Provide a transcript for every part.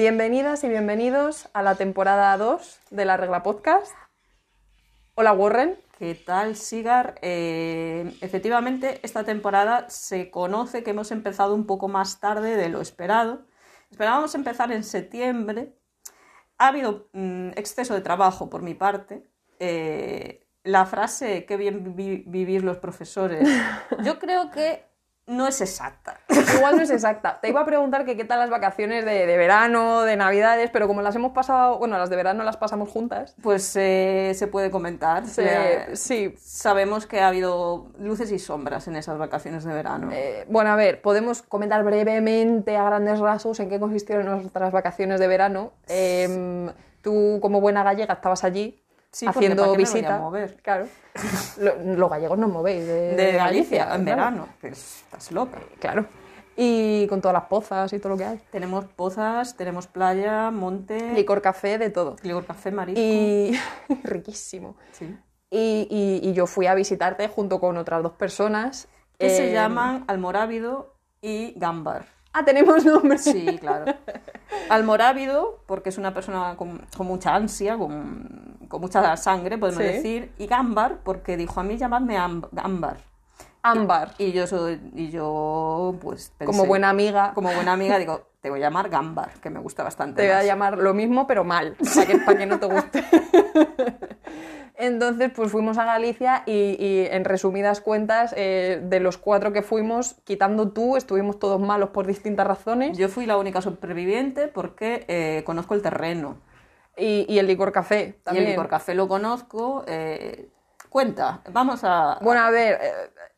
Bienvenidas y bienvenidos a la temporada 2 de La Regla Podcast. Hola Warren. ¿Qué tal, Sigar? Eh, efectivamente, esta temporada se conoce que hemos empezado un poco más tarde de lo esperado. Esperábamos empezar en septiembre. Ha habido mm, exceso de trabajo por mi parte. Eh, la frase qué bien vi- vivir los profesores, yo creo que no es exacta. Igual no es exacta. Te iba a preguntar que qué tal las vacaciones de, de verano, de navidades, pero como las hemos pasado, bueno, las de verano las pasamos juntas. Pues eh, se puede comentar. se- Eh, sí. Sabemos que ha habido luces y sombras en esas vacaciones de verano. Eh, bueno, a ver, podemos comentar brevemente a grandes rasgos en qué consistieron nuestras vacaciones de verano. Em, tú, como buena gallega, estabas allí Sí, haciendo ¿para qué me voy a visita. mover? Claro. Lo- los gallegos nos movéis de, de Galicia, en claro. verano. Pues estás loca. Claro. Y con todas las pozas y todo lo que hay. Tenemos pozas, tenemos playa, monte, Licor, café, de todo. licor café, marisco. Y riquísimo. Sí. Y, y- y yo fui a visitarte junto con otras dos personas. Que se Eh, llaman almorávido y gámbar. Ah, tenemos nombres. Sí, claro. Almorávido, porque es una persona con, con mucha ansia, con, con mucha sangre, podemos Sí. decir. Y gámbar, porque dijo a mí llamadme Am- ámbar. Ámbar. Y yo soy, y yo, pues, pensé- Como buena amiga, como buena amiga, digo, te voy a llamar gámbar, que me gusta bastante te voy a llamar lo mismo, pero mal, para que, para que no te guste. Entonces, pues fuimos a Galicia y, y, en resumidas cuentas, eh, de los cuatro que fuimos, quitando tú, estuvimos todos malos por distintas razones. Yo fui la única superviviente porque eh, conozco el terreno. Y, y el licor café Y también. el licor café lo conozco. eh, cuenta, vamos a... Bueno, a ver,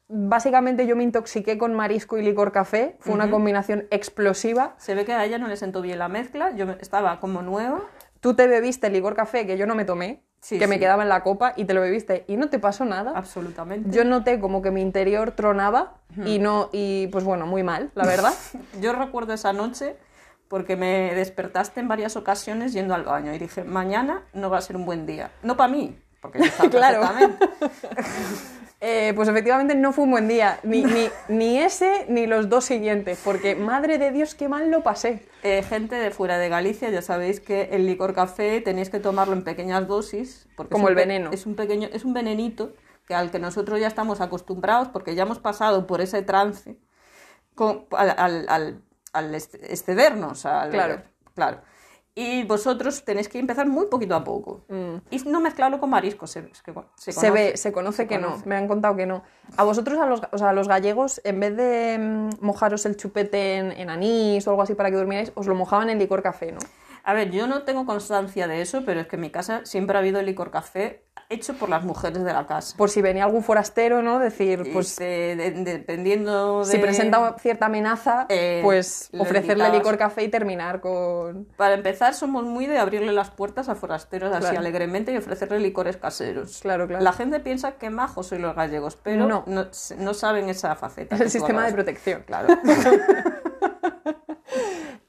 básicamente yo me intoxiqué con marisco y licor café. Fue una combinación explosiva. Se ve que a ella no le sentó bien la mezcla. Yo estaba como nueva. Tú te bebiste el licor café que yo no me tomé, Sí, que me sí. quedaba en la copa, y te lo bebiste y no te pasó nada. Absolutamente. Yo noté como que mi interior tronaba y no, y pues bueno, muy mal, la verdad. Yo recuerdo esa noche porque me despertaste en varias ocasiones yendo al baño y dije, mañana no va a ser un buen día. No para mí, porque yo estaba Claro. Eh, pues efectivamente no fue un buen día, ni, ni, ni ese ni los dos siguientes, porque madre de Dios, qué mal lo pasé. Eh, gente de fuera de Galicia, ya sabéis que el licor café tenéis que tomarlo en pequeñas dosis. Porque Como el veneno. Es un, pequeño, es un venenito que al que nosotros ya estamos acostumbrados porque ya hemos pasado por ese trance con- al, al, al- al est- excedernos. al Claro. claro. Y vosotros tenéis que empezar muy poquito a poco. Y no mezclarlo con mariscos. Se, se Mm. Se ve, se conoce que no, me han contado que no. A vosotros, a los, o sea, a los gallegos, en vez de mm, mojaros el chupete en, en anís o algo así para que durmierais, os lo mojaban en licor café, ¿no? A ver, yo no tengo constancia de eso, pero es que en mi casa siempre ha habido licor café hecho por las mujeres de la casa. Por si venía algún forastero, ¿no? Decir, pues de- de- dependiendo de... si presenta cierta amenaza, Eh, pues ofrecerle licor café y terminar con... Para empezar, somos muy de abrirle las puertas a forasteros así Claro. alegremente y ofrecerle licores caseros. Claro, claro. La gente piensa que majos soy los gallegos, pero No. no, no saben esa faceta. Es el sistema de protección. Claro.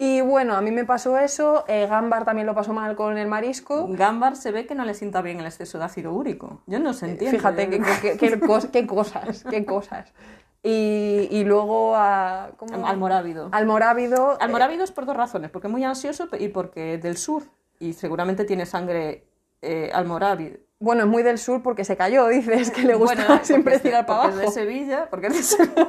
Y bueno, a mí me pasó eso, eh, Gámbar también lo pasó mal con el marisco. Gámbar se ve que no le sienta bien el exceso de ácido úrico. Yo no se entiende. Fíjate qué, qué- qué cos- qué cosas, qué cosas. Y, y luego a... ¿cómo? Almorávido. Almorávido. eh, Almorávido es por dos razones, porque es muy ansioso y porque del sur y seguramente tiene sangre eh, almorávido. bueno, es muy del sur porque se cayó, dices, que le gusta Bueno, siempre tirar para porque abajo. es de Sevilla, porque es de Sevilla.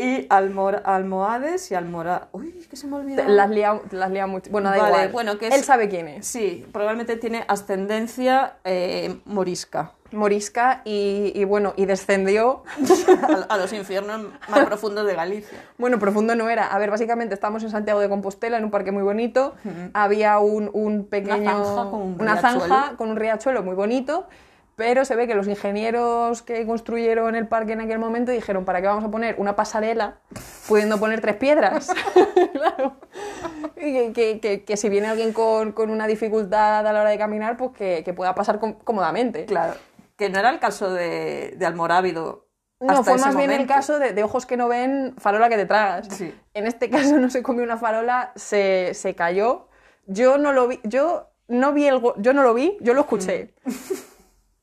Y almor, almohades y almora... Uy, que se me olvidó. Las lía, las lía mucho. Bueno, da Vale, igual. bueno, que es- Él sabe quién es. Sí, probablemente tiene ascendencia eh, morisca. Morisca y, y bueno, y descendió. a, a los infiernos más profundos de Galicia. Bueno, profundo no era. A ver, básicamente estamos en Santiago de Compostela, en un parque muy bonito. Había un, un pequeño. zanja con un una riachuelo. zanja con un riachuelo muy bonito. Pero se ve que los ingenieros que construyeron el parque en aquel momento dijeron: ¿para qué vamos a poner una pasarela pudiendo poner tres piedras? claro. Y que, que- que- que si viene alguien con, con una dificultad a la hora de caminar, pues que, que pueda pasar com- cómodamente. Claro. Que no era el caso de, de Almorávido. No, hasta fue ese más bien el momento. caso de, de ojos que no ven, farola que te tragas. Sí. En este caso no se comió una farola, se, se cayó. Yo no lo vi, yo no vi el, yo no lo vi, yo lo escuché.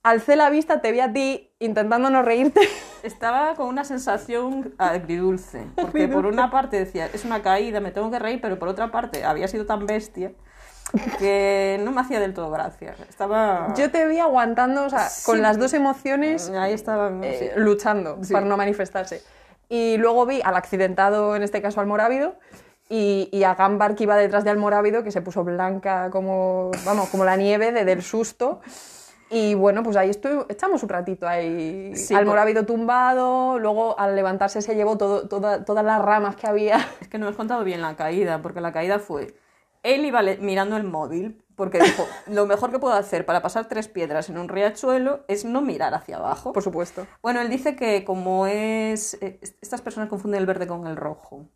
alcé la vista, te vi a ti intentando no reírte. Estaba con una sensación agridulce, porque por una parte decía, es una caída, me tengo que reír, pero por otra parte había sido tan bestia que no me hacía del todo gracia. Estaba... Yo te vi aguantando, o sea, con las dos emociones Ahí estaba... eh, sí. luchando Sí. para no manifestarse. Y luego vi al accidentado, en este caso al morávido, y, y a Gambar que iba detrás de Almorávido, que se puso blanca como, vamos, como la nieve de, del susto. Y bueno, pues ahí estoy, echamos un ratito ahí. Sí, Almorávido tumbado, luego al levantarse se llevó todo, toda- todas las ramas que había. Es que no hemos contado bien la caída, porque la caída fue... Él iba mirando el móvil, porque dijo, lo mejor que puedo hacer para pasar tres piedras en un riachuelo es no mirar hacia abajo. Por supuesto. Bueno, él dice que como es... eh, Estas personas confunden el verde con el rojo.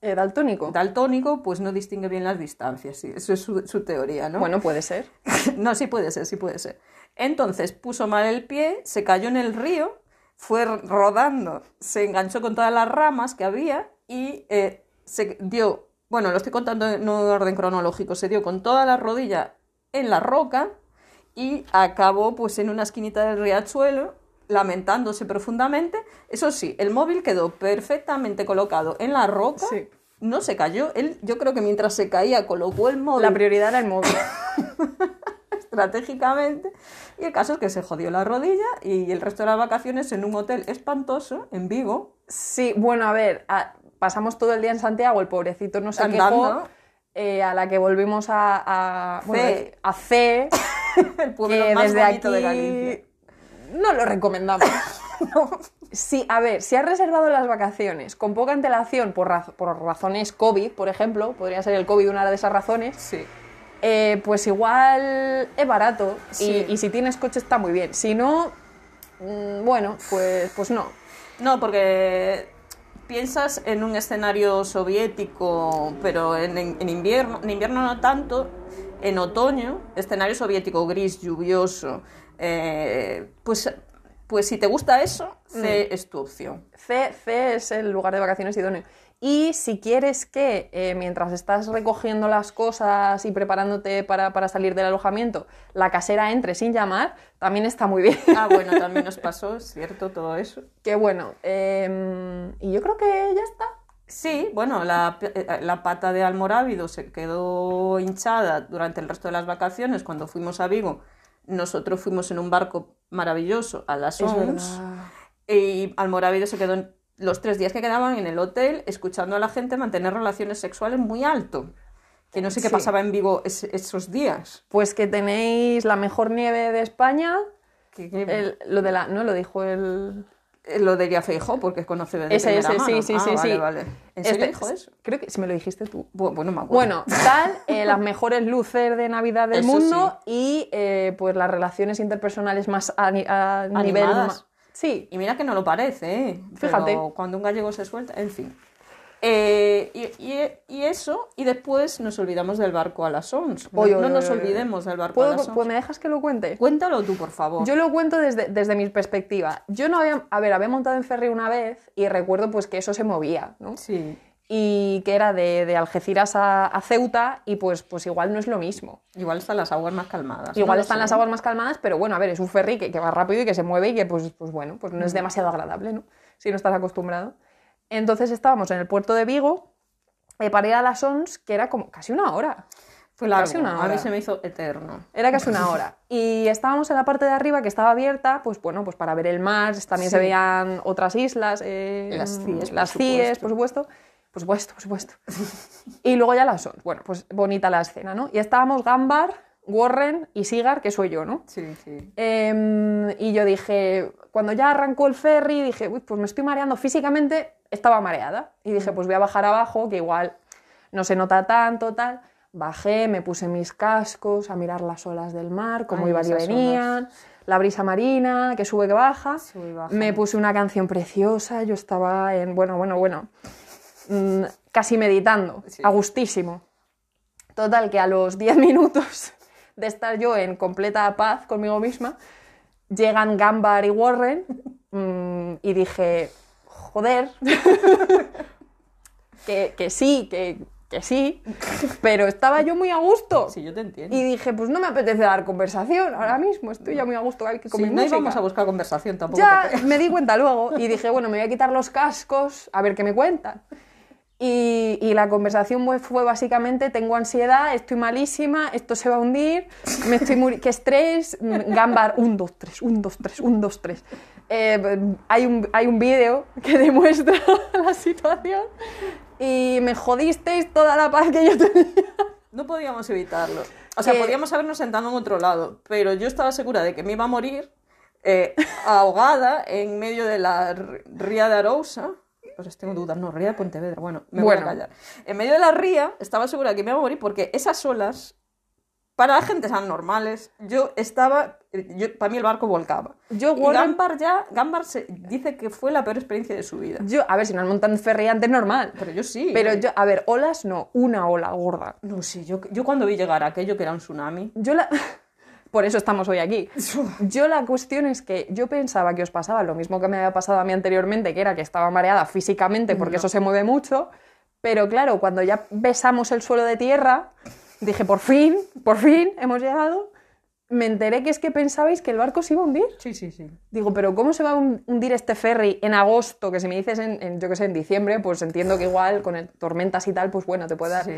Eh, daltónico. Daltónico, pues no distingue bien las distancias, sí, eso es su, su teoría, ¿no? Bueno, puede ser. no, sí puede ser, sí puede ser. Entonces puso mal el pie, se cayó en el río, fue rodando, se enganchó con todas las ramas que había y eh, se dio, bueno, lo estoy contando en un orden cronológico, se dio con toda la rodilla en la roca y acabó pues en una esquinita del riachuelo lamentándose profundamente. Eso sí, el móvil quedó perfectamente colocado en la roca. Sí. No se cayó. Él, yo creo que mientras se caía, colocó el móvil La prioridad era el móvil. estratégicamente. Y el caso es que se jodió la rodilla y el resto de las vacaciones en un hotel espantoso en Vigo. Sí, bueno, a ver, a- pasamos todo el día en Santiago, el pobrecito no se Andando. quejó. eh, a la que volvimos a, a, bueno, C. a C, El pueblo que más desde bonito aquí de Galicia. No lo recomendamos. Sí, a ver, si has reservado las vacaciones con poca antelación por, raz- por razones COVID, por ejemplo, podría ser el COVID una de esas razones, Sí. eh, pues igual es barato Sí. y, y si tienes coche está muy bien. Si no, mm, bueno, pues, pues no. No, porque piensas en un escenario soviético, pero en invierno, en invierno no tanto, en otoño, escenario soviético gris, lluvioso, eh, pues, pues si te gusta eso, C es tu opción. C, C es el lugar de vacaciones idóneo. Y si quieres que eh, mientras estás recogiendo las cosas y preparándote para, para salir del alojamiento, la casera entre sin llamar, también está muy bien. Ah, bueno, también nos pasó, cierto, todo eso. Qué bueno. em, y yo creo que ya está. Sí, bueno, la, eh, la pata de Almorávido se quedó hinchada durante el resto de las vacaciones. Cuando fuimos a Vigo, nosotros fuimos en un barco maravilloso a las Es 11 verdad. y Almorávido se quedó en- los tres días que quedaban en el hotel escuchando a la gente mantener relaciones sexuales muy alto. Que no sé qué Sí. pasaba en Vigo es- esos días. Pues que tenéis la mejor nieve de España. Que- que- El- lo de la. No, lo dijo el. Lo diría Feijó porque conoce de Ese, primera ese, sí, mano. sí, Ah, sí, vale, sí. vale. ¿En serio Este- dijo eso? Creo que si me lo dijiste tú. Bu- Bueno, me acuerdo. Bueno, tal, eh, las mejores luces de Navidad del Eso mundo y eh, pues las relaciones interpersonales más a, ni- a nivel... Sí, Y mira que no lo parece, ¿eh? Fíjate. Pero cuando un gallego se suelta, en fin. Eh, y, y- y eso, y después nos olvidamos del barco a las 11. No, no nos olvidemos del barco a ¿Puedo, las 11. pues me dejas que lo cuente? Cuéntalo tú, por favor. Yo lo cuento desde, desde mi perspectiva. Yo no había... A ver, había montado en ferry una vez y recuerdo pues que eso se movía, ¿no? Sí. Y que era de, de Algeciras a, a Ceuta y pues, pues igual no es lo mismo. Igual están las aguas más calmadas. Igual están sé. las aguas más calmadas, pero bueno, a ver, es un ferry que, que va rápido y que se mueve y que, pues, pues bueno, pues no es demasiado agradable, ¿no? Si no estás acostumbrado. Entonces estábamos en el puerto de Vigo eh, para ir a las ONS, que era como casi una hora. Fue largo. casi una A mí hora. se me hizo eterno. Era casi una hora. Y estábamos en la parte de arriba que estaba abierta, pues bueno, pues para ver el mar, también se veían otras islas, eh, Las CIES, por las CIES, por supuesto. Por supuesto, por supuesto. y luego ya las ONS. Bueno, pues bonita la escena, ¿no? Y estábamos Gambar, Warren y Sigar, que soy yo, ¿no? Sí, sí. Em, y yo dije, cuando ya arrancó el ferry, dije, "Uy, pues me estoy mareando físicamente, estaba mareada. Y dije, pues voy a bajar abajo, que igual no se nota tanto, tal. Bajé, me puse mis cascos a mirar las olas del mar, cómo iban y venían, la brisa marina, que sube, que baja. Sube y baja. Me puse una canción preciosa, yo estaba en, bueno, bueno, bueno, mm, casi meditando, Sí. a gustísimo. Total, que a los 10 minutos de estar yo en completa paz conmigo misma, llegan Gambar y Warren mm, y dije, joder, que, que sí, que que sí, pero estaba yo muy a gusto. Sí, yo te entiendo. Y dije, pues no me apetece dar conversación ahora mismo, estoy ya muy a gusto, hay que Sí, comer no música. íbamos a buscar conversación tampoco. Ya te me di cuenta luego y dije, bueno, me voy a quitar los cascos a ver qué me cuentan. Y, y la conversación fue, básicamente, tengo ansiedad, estoy malísima, esto se va a hundir, me estoy muri- qué estrés, mm, Gambar, un, dos, tres, un, dos, tres, un, dos, tres. Eh, hay un, hay un vídeo que demuestra la situación y me jodisteis toda la paz que yo tenía. No podíamos evitarlo. O sea, Que- podíamos habernos sentado en otro lado, pero yo estaba segura de que me iba a morir eh, ahogada en medio de la ría de Arousa. Pues tengo dudas, no, ría de Pontevedra, bueno, me voy a callar. En medio de la ría estaba segura que me iba a morir porque esas olas, para la gente son normales, yo estaba, yo, para mí el barco volcaba. Yo, Y Warren- Gambar ya, Gambar se, dice que fue la peor experiencia de su vida. Yo, a ver, si no ferry antes normal. Pero yo sí. Pero eh. yo, a ver, olas no, una ola gorda. No, sí, yo, yo cuando vi llegar aquello que era un tsunami... Yo la... Por eso estamos hoy aquí. Yo la cuestión es que yo pensaba que os pasaba lo mismo que me había pasado a mí anteriormente, que era que estaba mareada físicamente porque eso se mueve mucho, pero claro, cuando ya besamos el suelo de tierra, dije, por fin, por fin hemos llegado, me enteré que es que pensabais que el barco se iba a hundir. Sí, sí, sí. Digo, pero ¿cómo se va a hun- hundir este ferry en agosto? Que si me dices en, en, yo que sé, en diciembre, pues entiendo que igual con el, tormentas y tal, pues bueno, te puede dar... Sí.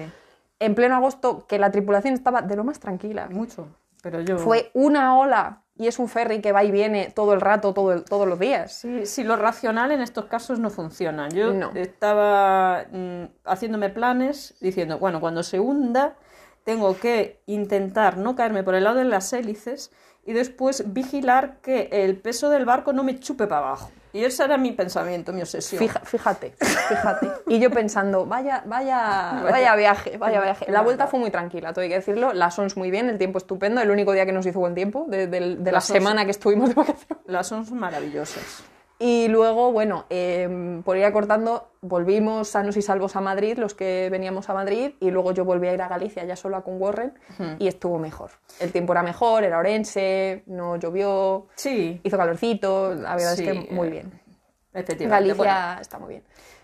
En pleno agosto, que la tripulación estaba de lo más tranquila. Mucho. Pero yo. Fue una ola y es un ferry que va y viene todo el rato, todo el- todos los días. Sí, sí, lo racional en estos casos no funciona. Yo No. estaba mm, haciéndome planes diciendo, bueno, cuando se hunda, tengo que intentar no caerme por el lado de las hélices y después vigilar que el peso del barco no me chupe para abajo. Y ese era mi pensamiento, mi obsesión. Fija- fíjate, fíjate. Y yo pensando, vaya, vaya, vaya viaje, vaya viaje. La vuelta fue muy tranquila, todo hay que decirlo. La Sons muy bien, el tiempo estupendo. El único día que nos hizo buen tiempo, de, de- de la Las semana que estuvimos de vacaciones. Las son maravillosas. Y luego, bueno, eh, por ir acortando, volvimos sanos y salvos a Madrid, los que veníamos a Madrid, y luego yo volví a ir a Galicia ya sola con Warren, y estuvo mejor. El tiempo era mejor, era orense, no llovió, Sí, hizo calorcito, la verdad Sí, es que muy eh, bien. efectivamente. Galicia Bueno, está muy bien.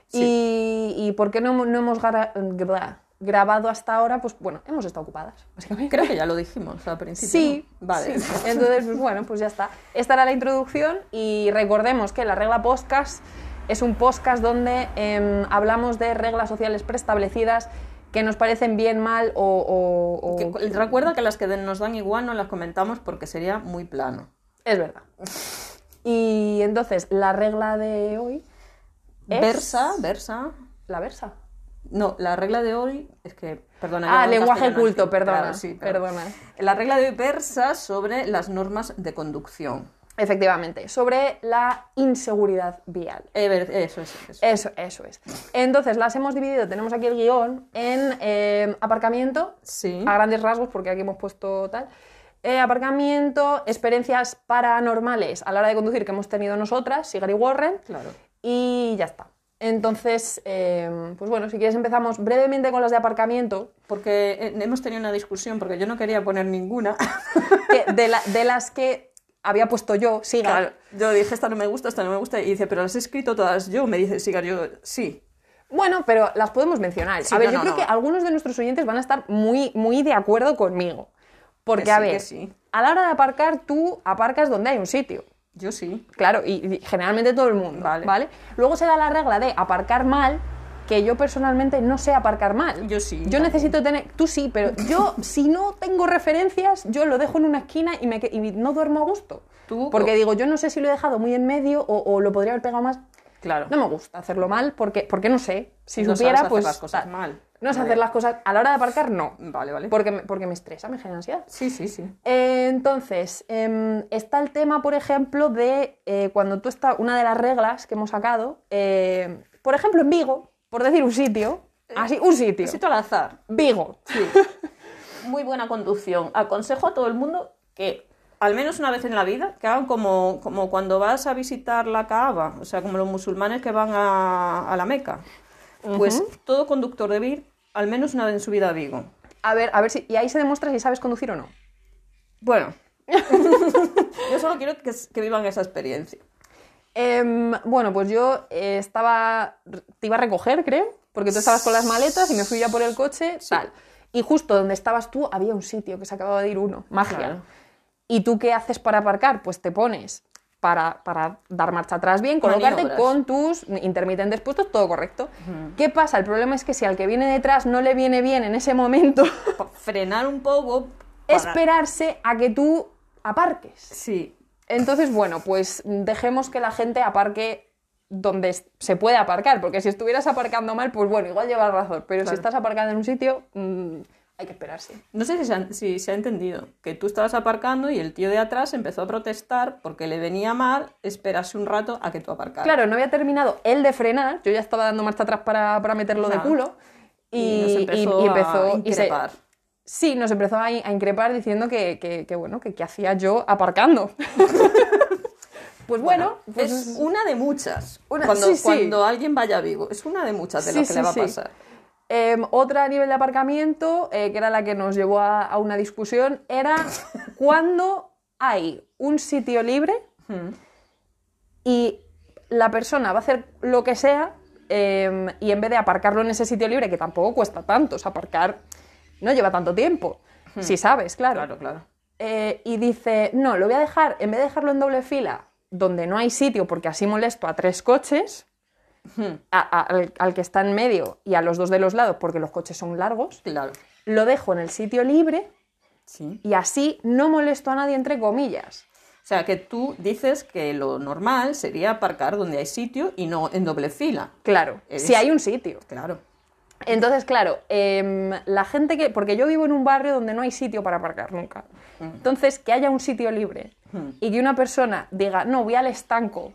Sí. Y, y por qué no, no hemos gra- grabado hasta ahora? Pues bueno, hemos estado ocupadas, básicamente. creo que ya lo dijimos al principio. Sí, ¿no? Vale. sí. Entonces, pues bueno, pues ya está. Esta era la introducción y recordemos que la regla podcast es un podcast donde em, hablamos de reglas sociales preestablecidas que nos parecen bien, mal o... o- o- Que- recuerda que las que nos dan igual no las comentamos porque sería muy plano. Es verdad. Y entonces, la regla de hoy es... Versa, versa. La versa. No, la regla de hoy es que, perdona. Ah, en lenguaje culto, sí, perdona, claro, sí, perdona. La regla de hoy versa sobre las normas de conducción. Efectivamente, sobre la inseguridad vial. Eh, eso es. eso. Eso, eso es. Entonces, las hemos dividido, tenemos aquí el guion, en eh, aparcamiento, Sí. a grandes rasgos, porque aquí hemos puesto tal. eh, aparcamiento, experiencias paranormales a la hora de conducir que hemos tenido nosotras, Sigar y Warren, Claro. y ya está. Entonces, eh, pues bueno, si quieres empezamos brevemente con las de aparcamiento, Porque hemos tenido una discusión porque yo no quería poner ninguna. que de, la- de las que había puesto yo, Sigar, Claro, yo dije, esta no me gusta, esta no me gusta. Y dice, pero las he escrito todas yo. Me dice, Sigar, yo, sí. Bueno, pero las podemos mencionar. Sí, a ver, no, yo no, creo no. que algunos de nuestros oyentes van a estar muy, muy de acuerdo conmigo. Porque, Que a ver, sí. a la hora de aparcar, tú aparcas donde hay un sitio. Yo sí. Claro, y, y generalmente todo el mundo. Vale. Vale. Luego se da la regla de aparcar mal, que yo personalmente no sé aparcar mal. Yo sí, Yo también. necesito tener. Tú sí, pero yo, si no tengo referencias, yo lo dejo en una esquina y, me, que- y no duermo a gusto. Tú- Porque digo, yo no sé si lo he dejado muy en medio o, o lo podría haber pegado más. Claro. No me gusta hacerlo mal porque, porque no sé. Si No supiera, sabes hacer pues. las cosas tal. mal. No sé Vale. hacer las cosas. A la hora de aparcar, no. Vale, vale. Porque me, porque me estresa, me genera ansiedad. Sí, sí, sí. Eh, entonces, em, está el tema, por ejemplo, de eh, cuando tú estás. Una de las reglas que hemos sacado, eh, por ejemplo, en Vigo, por decir un sitio, así, un sitio. Sitio al azar. Vigo. Sí. Muy buena conducción. Aconsejo a todo el mundo que, al menos una vez en la vida, que hagan como, como cuando vas a visitar la Kaaba, o sea, como los musulmanes que van a, a la Meca. Pues todo conductor debe ir al menos una vez en su vida a Vigo. A ver, a ver si. Y ahí se demuestra si sabes conducir o no. Bueno, yo solo quiero que, que vivan esa experiencia. Em, bueno, pues yo eh, estaba. Te iba a recoger, creo. porque tú estabas con las maletas y me fui ya por el coche, tal. Y justo donde estabas tú había un sitio que se acababa de ir uno, magia. Claro. ¿Y tú qué haces para aparcar? Pues te pones para, para dar marcha atrás bien, colocarte Maniobras. con tus intermitentes puestos, todo correcto. ¿Qué pasa? El problema es que si al que viene detrás no le viene bien en ese momento, frenar un poco. para- esperarse a que tú aparques. Sí. Entonces, bueno, pues dejemos que la gente aparque donde se puede aparcar, porque si estuvieras aparcando mal, pues bueno, igual llevas razón, pero si estás aparcando en un sitio, mm, hay que esperarse. No sé si se, si se ha entendido que tú estabas aparcando y el tío de atrás empezó a protestar porque le venía mal esperarse un rato a que tú aparcaras. Claro, no había terminado él de frenar, yo ya estaba dando marcha atrás para, para meterlo de culo, y, Y empezó y a empezó- y se- increpar. sí, nos empezó a, a increpar diciendo que, que- que, bueno, que qué hacía yo aparcando. pues bueno, pues es una de muchas. Una- cuando, sí, sí. cuando alguien vaya vivo, es una de muchas de Sí, lo que le va a pasar. Em, otra a nivel de aparcamiento, eh, que era la que nos llevó a, a una discusión, era cuando hay un sitio libre Hmm. y la persona va a hacer lo que sea em, y en vez de aparcarlo en ese sitio libre, que tampoco cuesta tanto, o sea, aparcar no lleva tanto tiempo, si sabes, claro. Claro, claro. Eh, y dice, no, lo voy a dejar, en vez de dejarlo en doble fila, donde no hay sitio porque así molesto a tres coches, Hmm. A- a- al, al que está en medio y a los dos de los lados porque los coches son largos, Claro. lo dejo en el sitio libre Sí. y así no molesto a nadie entre comillas. O sea, que tú dices que lo normal sería aparcar donde hay sitio y no en doble fila. Claro, Eres- si hay un sitio. Claro. Entonces, claro, em, la gente que. Porque yo vivo en un barrio donde no hay sitio para aparcar nunca. Entonces, que haya un sitio libre y que una persona diga, no, voy al estanco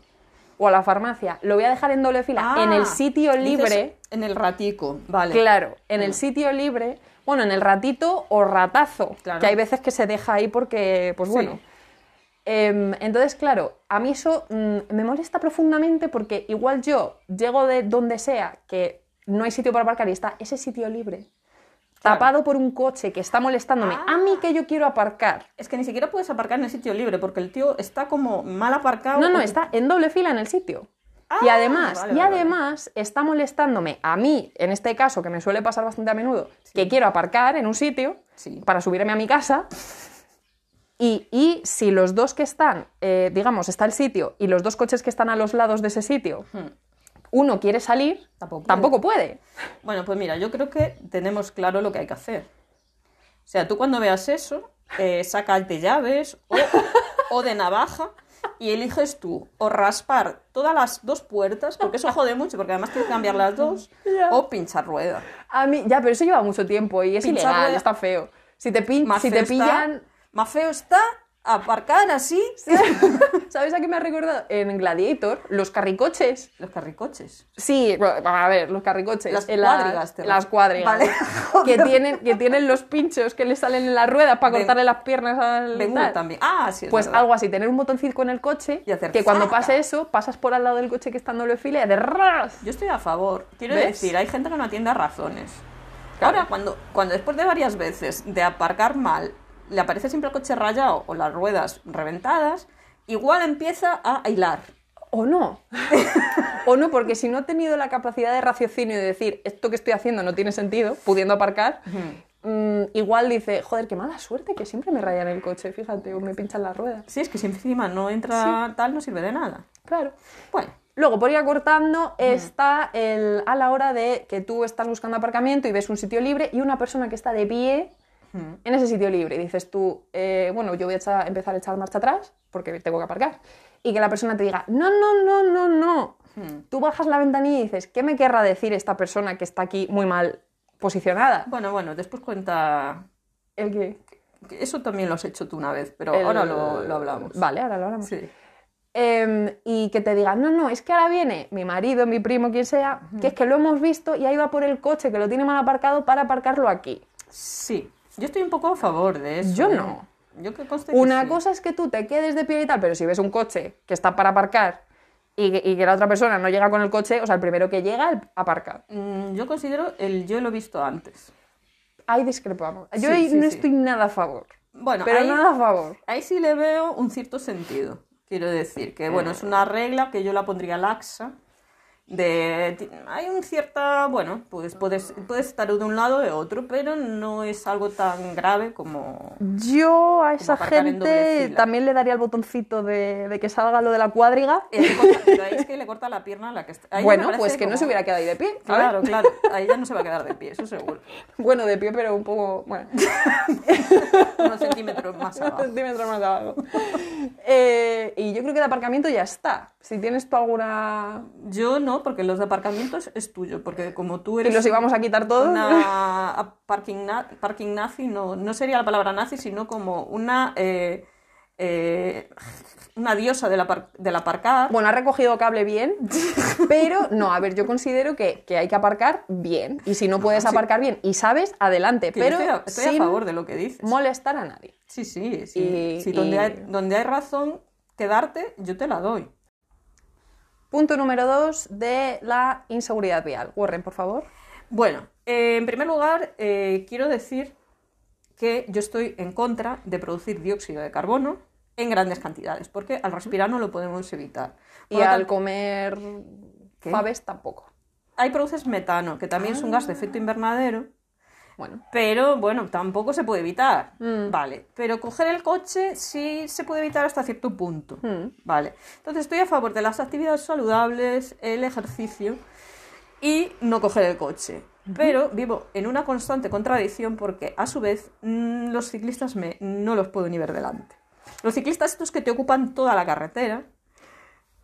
o a la farmacia, lo voy a dejar en doble fila, en el Ah, sitio libre. En el ratico, vale. Claro, en el sitio libre, bueno, en el ratito o ratazo, Claro. que hay veces que se deja ahí porque, pues Sí. bueno. Em, entonces, claro, a mí eso mm, me molesta profundamente porque igual yo llego de donde sea que no hay sitio para aparcar y está ese sitio libre, Claro. tapado por un coche que está molestándome, Ah. a mí que yo quiero aparcar. Es que ni siquiera puedes aparcar en el sitio libre porque el tío está como mal aparcado. No, no, está en doble fila en el sitio. y Ah, además, vale, y vale, vale. además está molestándome a mí, en este caso, que me suele pasar bastante a menudo, que quiero aparcar en un sitio Sí. para subirme a mi casa. Y, y si los dos que están, eh, digamos, está el sitio y los dos coches que están a los lados de ese sitio, uno quiere salir, Tampoco puede. tampoco puede. Bueno, pues mira, yo creo que tenemos claro lo que hay que hacer. O sea, tú cuando veas eso, eh, sacas de llaves o, o de navaja y eliges tú o raspar todas las dos puertas, porque eso jode mucho, porque además tienes que cambiar las dos, o pinchar rueda. A mí, ya, pero eso lleva mucho tiempo y es Pinchar ilegal, rueda. está feo. Si te, pin- si feo te está- pillan, más feo está aparcar así ¿sabes a qué me ha recordado? En Gladiator, los carricoches. los carricoches. Sí, bueno, a ver, los carricoches. Las cuadrigas, Las refieres. cuadrigas. Vale. Que tienen, que tienen los pinchos que le salen en las ruedas para cortarle las piernas al. Tal. también. Ah, sí, es Pues verdad. algo así, tener un botoncito en el coche Y hacer que cuando pase eso, pasas por al lado del coche que está en fila y ras. Yo estoy a favor. Quiero ¿Ves? decir, hay gente que no atiende a razones. Claro. Ahora, cuando, cuando después de varias veces de aparcar mal, le aparece siempre el coche rayado o las ruedas reventadas, igual empieza a hilar. O no. o no, porque si no he tenido la capacidad de raciocinio de decir esto que estoy haciendo no tiene sentido, pudiendo aparcar, mm, igual dice, joder, qué mala suerte que siempre me rayan el coche, fíjate, o me pinchan las ruedas. Si es que si encima no entra tal, no sirve de nada. Claro. Bueno, Luego, por ir acortando, está el, a la hora de que tú estás buscando aparcamiento y ves un sitio libre y una persona que está de pie en ese sitio libre. Y dices tú, eh, bueno, yo voy a echar- empezar a echar marcha atrás porque tengo que aparcar. Y que la persona te diga, no, no, no, no, no. Tú bajas la ventanilla y dices, ¿qué me querrá decir esta persona que está aquí muy mal posicionada? bueno, bueno, después cuenta... El que... que Eso también lo has hecho tú una vez, pero el- ahora lo, lo hablamos. Vale, ahora lo hablamos. Sí. Em, y que te digan, no, no, es que ahora viene mi marido, mi primo, quien sea, que es que lo hemos visto y ha ido a por el coche que lo tiene mal aparcado para aparcarlo aquí. Sí. Yo estoy un poco a favor de eso. Yo ¿eh? no. Yo que Una sí. cosa es que tú te quedes de pie y tal, pero si ves un coche que está para aparcar y que, y que la otra persona no llega con el coche, o sea, el primero que llega, aparca. Mm, Yo considero el yo lo he visto antes. Ahí discrepamos. Yo Sí, ahí sí, no estoy nada a favor. Bueno, pero ahí, nada a favor. ahí sí le veo un cierto sentido. Quiero decir que, bueno, es una regla que yo la pondría laxa. De, hay un cierta, bueno, pues puedes, puedes estar de un lado o de otro, pero no es algo tan grave como... Yo a esa gente también le daría el botoncito de, de que salga lo de la cuadriga. Eh, corta- pero ahí es que le corta la pierna a la que está. Bueno, pues que no se hubiera quedado ahí de pie. ver. Claro, claro, ahí ya no se va a quedar de pie, eso seguro. Bueno, de pie, pero un poco. Bueno, Unos centímetros más unos abajo. centímetros más abajo. Eh, y yo creo que de aparcamiento ya está. Si tienes tú alguna. Yo no, porque los de aparcamientos es tuyo, porque como tú Y eres los íbamos a quitar todos. una parking, na- parking nazi, no, no sería la palabra nazi, sino como una, eh, eh, una diosa del, apar- del aparcar. Bueno, ha recogido cable bien, pero no, a ver, yo considero que, que hay que aparcar bien. Y si no puedes aparcar bien y sabes, adelante. que pero estoy, a, estoy a sin favor de lo que dices. molestar a nadie. Sí, sí, sí. Y- Sí, donde, y- hay, donde hay razón que darte, yo te la doy. Punto número dos de la inseguridad vial. Warren, por favor. Bueno, eh, en primer lugar, eh, quiero decir que yo estoy en contra de producir dióxido de carbono en grandes cantidades, porque al respirar no lo podemos evitar. Por Y al tanto, comer ¿Qué? faves tampoco. Ahí produces metano, que también es un gas de efecto invernadero, Bueno, pero bueno, tampoco se puede evitar. Mm. Vale, pero coger el coche sí se puede evitar hasta cierto punto. Mm. Vale, entonces estoy a favor de las actividades saludables, el ejercicio y no coger el coche. Pero vivo en una constante contradicción porque a su vez mm, los ciclistas me, no los puedo ni ver delante. Los ciclistas estos que te ocupan toda la carretera,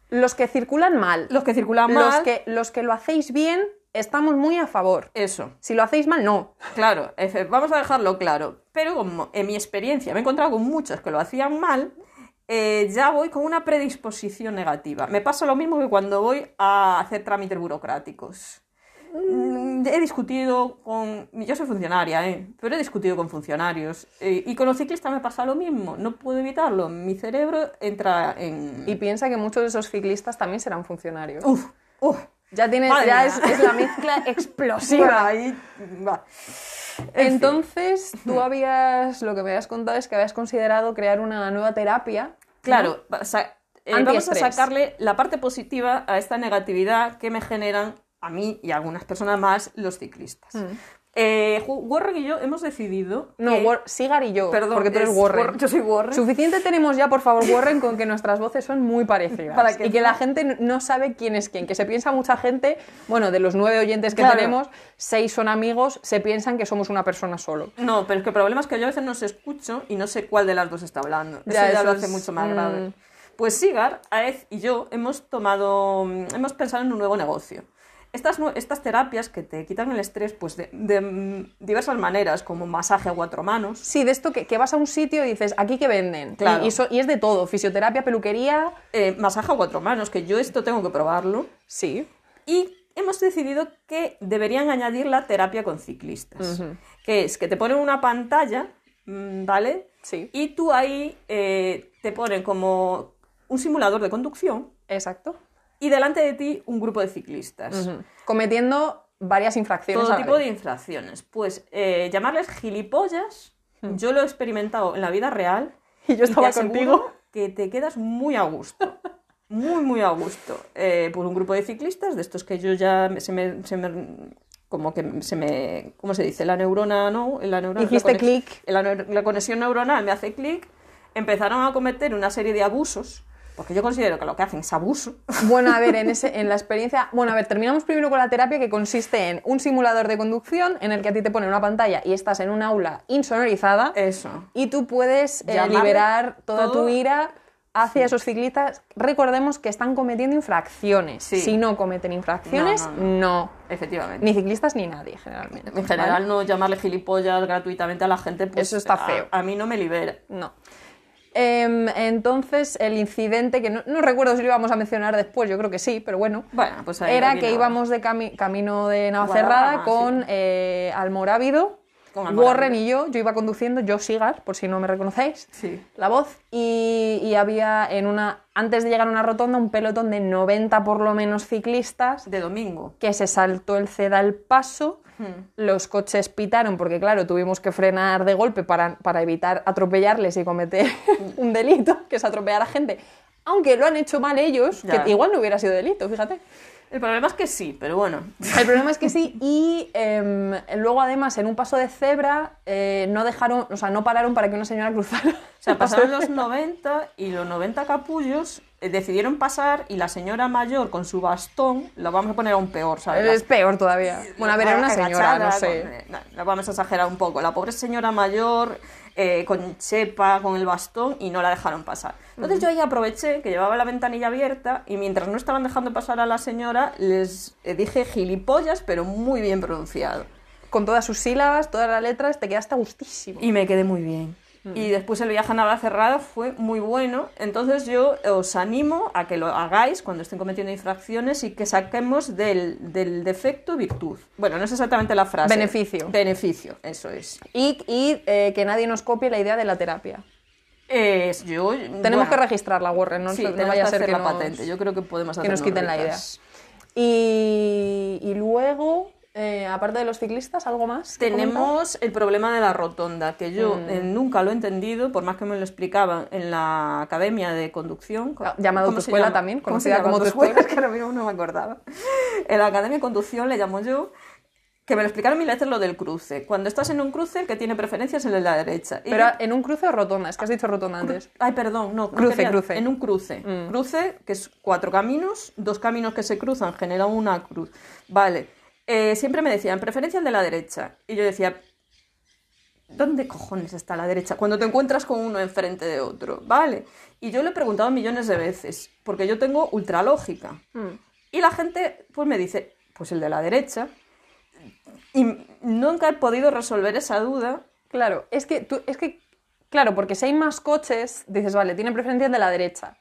los que circulan mal, los que circulan mal, los que, los que lo hacéis bien, estamos muy a favor. eso, Si lo hacéis mal, no. Claro, vamos a dejarlo claro. Pero como en mi experiencia me he encontrado con muchos que lo hacían mal, eh, ya voy con una predisposición negativa. Me pasa lo mismo que cuando voy a hacer trámites burocráticos. Mm, He discutido con... Yo soy funcionaria, ¿eh? Pero he discutido con funcionarios. Eh, y con los ciclistas me pasa lo mismo. No puedo evitarlo. Mi cerebro entra en... Y piensa que muchos de esos ciclistas también serán funcionarios. Uf, uf. Ya, tienes, Madre ya es, es la mezcla explosiva. Ahí va. En fin. Entonces, tú habías, lo que me habías contado es que habías considerado crear una nueva terapia. Claro, o sea, eh, vamos a sacarle la parte positiva a esta negatividad que me generan a mí y a algunas personas más los ciclistas. Eh, Warren y yo hemos decidido. No, que- War- Sigar y yo, Perdón, porque tú eres es Warren. Warren, yo soy Warren. Suficiente tenemos ya, por favor, Warren, con que nuestras voces son muy parecidas. Para que y que la gente no sabe quién es quién. Que se piensa mucha gente, bueno, de los nueve oyentes que Claro. tenemos, seis son amigos, se piensan que somos una persona solo. No, pero es que el problema es que yo a veces no se escucho y no sé cuál de las dos está hablando. Eso Ya, ya, lo eso hace es, mucho más mm. grave. Pues Sigar, Aez y yo hemos tomado, mm, hemos pensado en un nuevo negocio. Estas, estas terapias que te quitan el estrés, pues de, de, mm, diversas maneras, como masaje a cuatro manos, Sí, de esto que, que vas a un sitio y dices, ¿aquí qué venden? Claro. Y, y so- y es de todo, fisioterapia, peluquería. eh, masaje a cuatro manos, que yo esto tengo que probarlo. Sí. Y hemos decidido que deberían añadir la terapia con ciclistas, que es que te ponen una pantalla, mm, ¿vale? Sí. Y tú ahí eh, te ponen como un simulador de conducción Exacto. Y delante de ti un grupo de ciclistas. Ujú. Cometiendo varias infracciones. Todo tipo de infracciones. Pues eh, llamarles gilipollas, yo lo he experimentado en la vida real. Y yo estaba te aseguro contigo. Que te quedas muy a gusto. Muy, muy a gusto. Eh, por un grupo de ciclistas, de estos que yo ya se me. se me- como que se me. ¿Cómo se dice? La neurona, ¿no? La neurona, Hiciste clic. La conexión neuronal me hace clic. Empezaron a cometer una serie de abusos. Porque yo considero que lo que hacen es abuso. Bueno, a ver, en, ese, en la experiencia. Bueno, a ver, terminamos primero con la terapia que consiste en un simulador de conducción en el que a ti te ponen una pantalla y estás en un aula insonorizada Eso. y tú puedes eh, liberar toda todo- tu ira hacia esos ciclistas. Recordemos que están cometiendo infracciones. Sí. Si no cometen infracciones, No, no. no, Efectivamente. Ni ciclistas ni nadie, generalmente. En general, no llamarle gilipollas gratuitamente a la gente, pues Eso está a- feo. A, mí no me libera. No. Em, entonces, el incidente, que no, no recuerdo si lo íbamos a mencionar después, yo creo que sí, pero bueno. Bueno, pues Era que íbamos de cami- camino de Navacerrada con sí. eh, Almorávido, Con Almorávido. Warren y yo. Yo iba conduciendo, yo Sigar, por si no me reconocéis. Sí. La voz. Y, y había en una. Antes de llegar a una rotonda, un pelotón de 90 por lo menos ciclistas De domingo. que se saltó el ceda al paso. Los coches pitaron porque, claro, tuvimos que frenar de golpe para, para evitar atropellarles y cometer un delito, que es atropellar a gente. Aunque lo han hecho mal ellos, Ya. que igual no hubiera sido delito, fíjate. El problema es que sí, pero bueno. El problema es que sí, y em, luego además en un paso de cebra eh, no dejaron, o sea, no pararon para que una señora cruzara. O sea, pasaron los 90 y los 90 capullos decidieron pasar y la señora mayor con su bastón, lo vamos a poner aún peor, ¿sabes? Es peor todavía. Bueno, a ver, era una señora, no sé. con- eh, no, la vamos a exagerar un poco. La pobre señora mayor eh, con chepa, con el bastón y no la dejaron pasar. Entonces yo ahí aproveché que llevaba la ventanilla abierta y mientras no estaban dejando pasar a la señora les eh, dije gilipollas, pero muy bien pronunciado. Con todas sus sílabas, todas las letras, te quedaste gustísimo. Y me quedé muy bien. Y después el viaje a Navacerrada fue muy bueno. Entonces yo os animo a que lo hagáis cuando estén cometiendo infracciones y que saquemos del, del defecto virtud. Bueno, no es exactamente la frase. Beneficio. Beneficio, eso es. Y, y, eh, que nadie nos copie la idea de la terapia. Es yo. Tenemos bueno, que registrarla, Warren, no, sí, no vaya a que ser hacer que la nos, patente. Yo creo que podemos que hacernos nos quiten la idea. Y, y luego, eh, aparte de los ciclistas, ¿algo más? comentar? Tenemos el problema de la rotonda, que yo Mm. eh, nunca lo he entendido, por más que me lo explicaban en la academia de conducción. Ah, llamada ¿Cómo se autoescuela llama? también, ¿Cómo se conocida como autoescuela? autoescuela. que ahora mismo no me acordaba. En la academia de conducción le llamo yo, que me lo explicaron mil veces lo del cruce. Cuando estás en un cruce, el que tiene preferencia es el de la derecha. Y Pero en un cruce o rotonda, es que has dicho rotonda antes. Ay, perdón, no. no Cruce, quería- cruce. En un cruce. Mm. Cruce, que es cuatro caminos, dos caminos que se cruzan generan una cruz. Vale. Eh, siempre me decían, preferencia el de la derecha. Y yo decía, ¿dónde cojones está la derecha? Cuando te encuentras con uno enfrente de otro. Vale. Y yo le he preguntado millones de veces, porque yo tengo ultralógica. Mm. Y la gente, pues me dice, pues el de la derecha. Y nunca he podido resolver esa duda. Claro, es que, tú, es que, claro, porque si hay más coches, dices, vale, tiene preferencia el de la derecha.